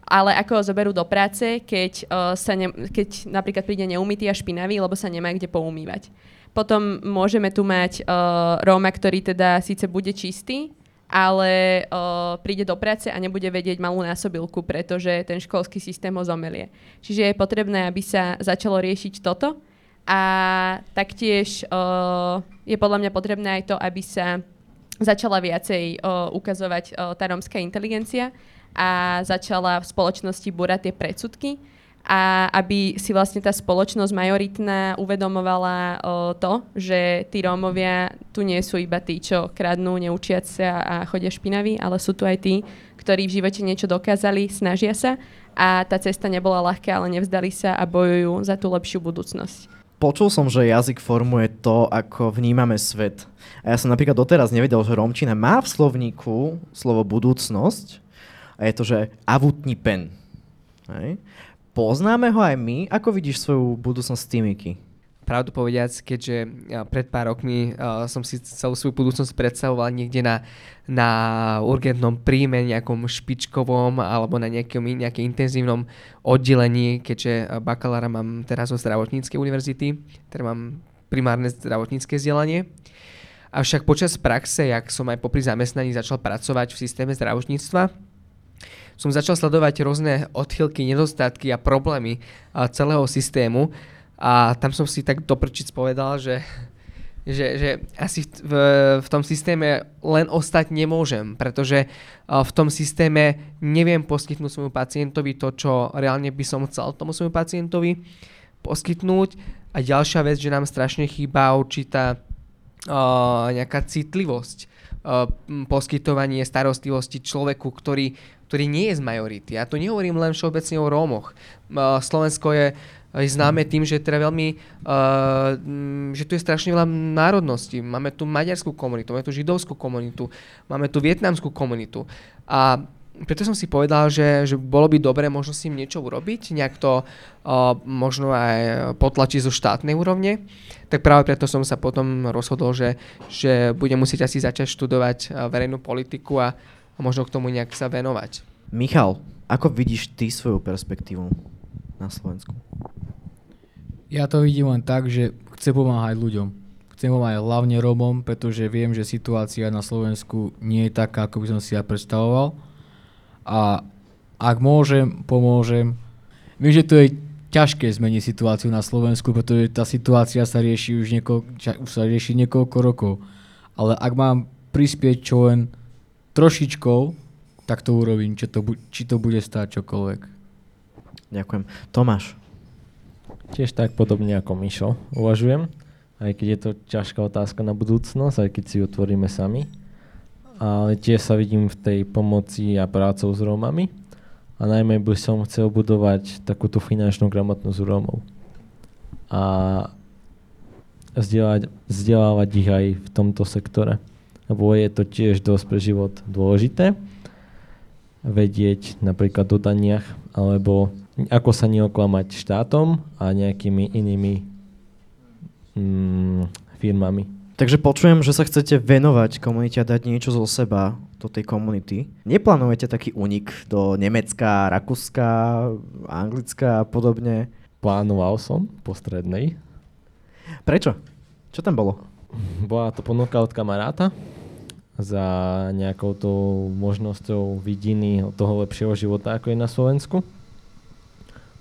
ale ako ho zoberú do práce, keď, uh, sa ne, keď napríklad príde neumytý a špinavý, lebo sa nemá kde poumývať. Potom môžeme tu mať uh, Róma, ktorý teda síce bude čistý, ale uh, príde do práce a nebude vedieť malú násobilku, pretože ten školský systém ho zomelie. Čiže je potrebné, aby sa začalo riešiť toto a taktiež uh, je podľa mňa potrebné aj to, aby sa začala viacej uh, ukazovať uh, tá rómska inteligencia a začala v spoločnosti búrať tie predsudky, a aby si vlastne tá spoločnosť majoritná uvedomovala o, to, že tí Rómovia tu nie sú iba tí, čo kradnú, neučiať sa a chodia špinaví, ale sú tu aj tí, ktorí v živote niečo dokázali, snažia sa a tá cesta nebola ľahká, ale nevzdali sa a bojujú za tú lepšiu budúcnosť. Počul som, že jazyk formuje to, ako vnímame svet. A ja som napríklad doteraz nevedel, že Romčina má v slovníku slovo budúcnosť a je to, že avutní pen. Hej? Poznáme ho aj my. Ako vidíš svoju budúcnosť s Timiky? Pravdu povediac, keďže pred pár rokmi uh, som si celú svoju budúcnosť predstavoval niekde na, na urgentnom príjme, nejakom špičkovom alebo na nejakom, nejakom intenzívnom oddelení, keďže bakalára mám teraz zo zdravotníckej univerzity, teda mám primárne zdravotnícke vzdelanie. Avšak počas praxe, jak som aj popri zamestnaní začal pracovať v systéme zdravotníctva, som začal sledovať rôzne odchylky, nedostatky a problémy celého systému a tam som si tak doprčic povedal, že, že, že asi v, v tom systéme len ostať nemôžem, pretože v tom systéme neviem poskytnúť svojmu pacientovi to, čo reálne by som chcel tomu svojmu pacientovi poskytnúť. A ďalšia vec, že nám strašne chýba určitá uh, nejaká citlivosť, poskytovanie starostlivosti človeku, ktorý ktorý nie je z majority. Ja tu nehovorím len všeobecne o Rómoch. Slovensko je známe tým, že teda veľmi, uh, že tu je strašne veľa národností. Máme tu maďarskú komunitu, máme tu židovskú komunitu, máme tu vietnamskú komunitu. A preto som si povedal, že, že bolo by dobre možno si im niečo urobiť, nejak to uh, možno aj potlačiť zo štátnej úrovne. Tak práve preto som sa potom rozhodol, že, že budem musieť asi začať študovať uh, verejnú politiku a a možno k tomu nejak sa venovať. Michal, ako vidíš ty svoju perspektívu na Slovensku? Ja to vidím len tak, že chcem pomáhať ľuďom. Chcem pomáhať hlavne Rómom, pretože viem, že situácia na Slovensku nie je taká, ako by som si ja predstavoval. A ak môžem, pomôžem. Viem, že to je ťažké zmeniť situáciu na Slovensku, pretože tá situácia sa rieši už, niekoľko, už sa rieši niekoľko rokov. Ale ak mám prispieť čo len trošičkou, tak to urobím, či to, či to bude stáť čokoľvek. Ďakujem. Tomáš. Tiež tak podobne ako Mišo uvažujem, aj keď je to ťažká otázka na budúcnosť, aj keď si ju otvoríme sami. Ale tiež sa vidím v tej pomoci a prácou s Rómami. A najmä by som chcel budovať takúto finančnú gramotnosť Rómov. A vzdelávať, vzdelávať ich aj v tomto sektore lebo je to tiež dosť pre život dôležité vedieť napríklad o daniach, alebo ako sa neoklamať štátom a nejakými inými mm, firmami. Takže počujem, že sa chcete venovať komunite a dať niečo zo seba do tej komunity. Neplánujete taký únik do Nemecka, Rakúska, Anglicka a podobne? Plánoval som po strednej. Prečo? Čo tam bolo? Bola to ponuka od kamaráta, za nejakou tou možnosťou vidiny toho lepšieho života, ako je na Slovensku.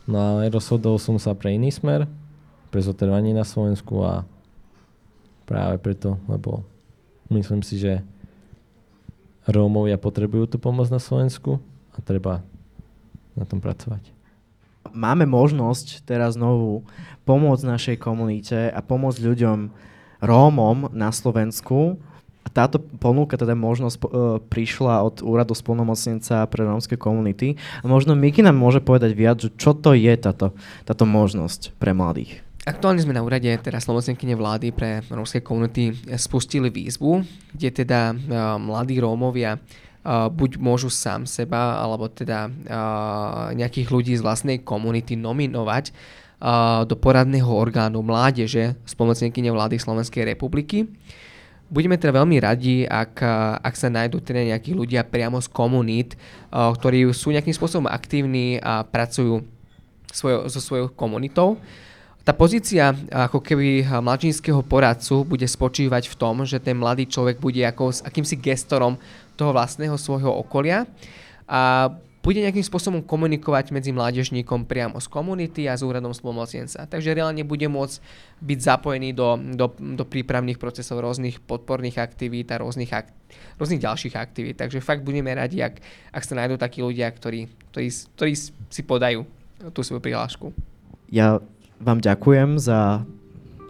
No ale rozhodol som sa pre iný smer, pre zotrvanie na Slovensku a práve preto, lebo myslím si, že Rómovia potrebujú tú pomoc na Slovensku a treba na tom pracovať. Máme možnosť teraz znovu pomôcť našej komunite a pomôcť ľuďom, Rómom na Slovensku. Táto ponuka, teda možnosť e, prišla od úradu spolnomocnenca pre rómske komunity. Možno Miki nám môže povedať viac, že čo to je táto, táto možnosť pre mladých. Aktuálne sme na úrade teraz Slovenskine vlády pre rómske komunity spustili výzvu, kde teda uh, mladí Rómovia uh, buď môžu sám seba, alebo teda uh, nejakých ľudí z vlastnej komunity nominovať uh, do poradného orgánu mládeže spomocnenkyne vlády Slovenskej republiky. Budeme teda veľmi radi, ak, ak sa nájdú teda nejakí ľudia priamo z komunít, uh, ktorí sú nejakým spôsobom aktívni a pracujú svojo, so svojou komunitou. Tá pozícia ako keby mladžínskeho poradcu bude spočívať v tom, že ten mladý človek bude ako s akýmsi gestorom toho vlastného svojho okolia a bude nejakým spôsobom komunikovať medzi mládežníkom priamo z komunity a s úradom spolumocnenca. Takže reálne bude môcť byť zapojený do, do, do prípravných procesov rôznych podporných aktivít a rôznych, ak, rôznych ďalších aktivít. Takže fakt budeme radi, ak, ak sa nájdú takí ľudia, ktorí, ktorí, ktorí si podajú tú svoju prihlášku. Ja vám ďakujem za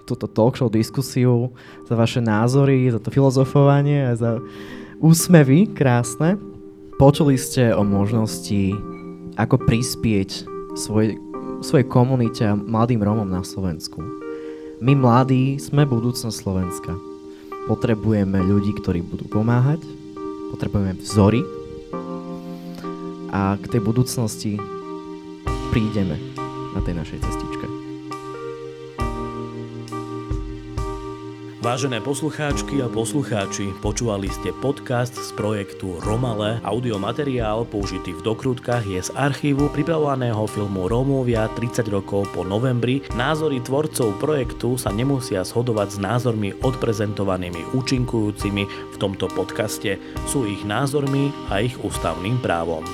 túto talk show diskusiu, za vaše názory, za to filozofovanie a za úsmevy krásne. Počuli ste o možnosti, ako prispieť svoj, svojej komunite mladým Rómom na Slovensku. My mladí sme budúcnosť Slovenska. Potrebujeme ľudí, ktorí budú pomáhať, potrebujeme vzory a k tej budúcnosti prídeme na tej našej cestičke. Vážené poslucháčky a poslucháči, počúvali ste podcast z projektu Romale. Audiomateriál použitý v dokrutkách je z archívu pripravovaného filmu Rómovia 30 rokov po novembri. Názory tvorcov projektu sa nemusia shodovať s názormi odprezentovanými účinkujúcimi v tomto podcaste. Sú ich názormi a ich ústavným právom.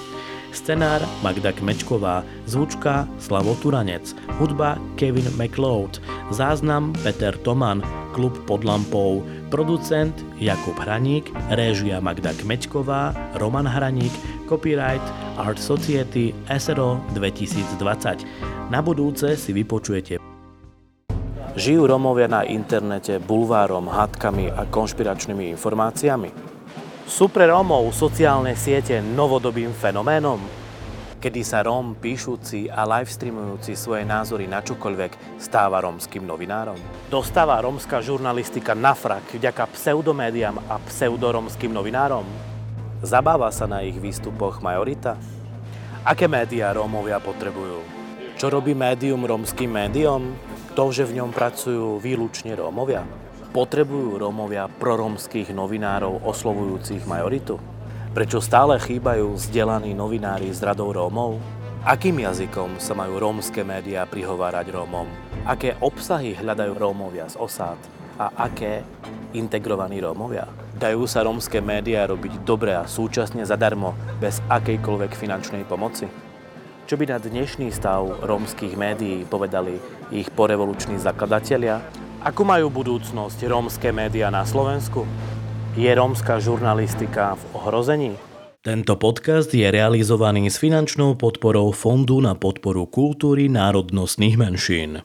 Scenár Magda Kmečková, zvučka Slavo Turanec, hudba Kevin McLeod, záznam Peter Toman, klub pod lampou, producent Jakub Hraník, réžia Magda Kmečková, Roman Hraník, copyright Art Society SRO 2020. Na budúce si vypočujete Žijú Romovia na internete bulvárom, hádkami a konšpiračnými informáciami? Sú pre Rómov sociálne siete novodobým fenoménom? Kedy sa Róm píšuci a livestreamujúci svoje názory na čokoľvek stáva rómskym novinárom? Dostáva rómska žurnalistika na frak vďaka pseudomédiám a pseudoromským novinárom? Zabáva sa na ich výstupoch majorita? Aké médiá Rómovia potrebujú? Čo robí médium rómskym médiom? To, že v ňom pracujú výlučne Rómovia? Potrebujú Rómovia proromských novinárov oslovujúcich majoritu? Prečo stále chýbajú vzdelaní novinári z radou Rómov? Akým jazykom sa majú rómske médiá prihovárať Rómom? Aké obsahy hľadajú Rómovia z osád? A aké integrovaní Rómovia? Dajú sa rómske médiá robiť dobre a súčasne zadarmo, bez akejkoľvek finančnej pomoci? Čo by na dnešný stav rómskych médií povedali ich porevoluční zakladatelia Akú majú budúcnosť rómske médiá na Slovensku? Je rómska žurnalistika v ohrození? Tento podcast je realizovaný s finančnou podporou Fondu na podporu kultúry národnostných menšín.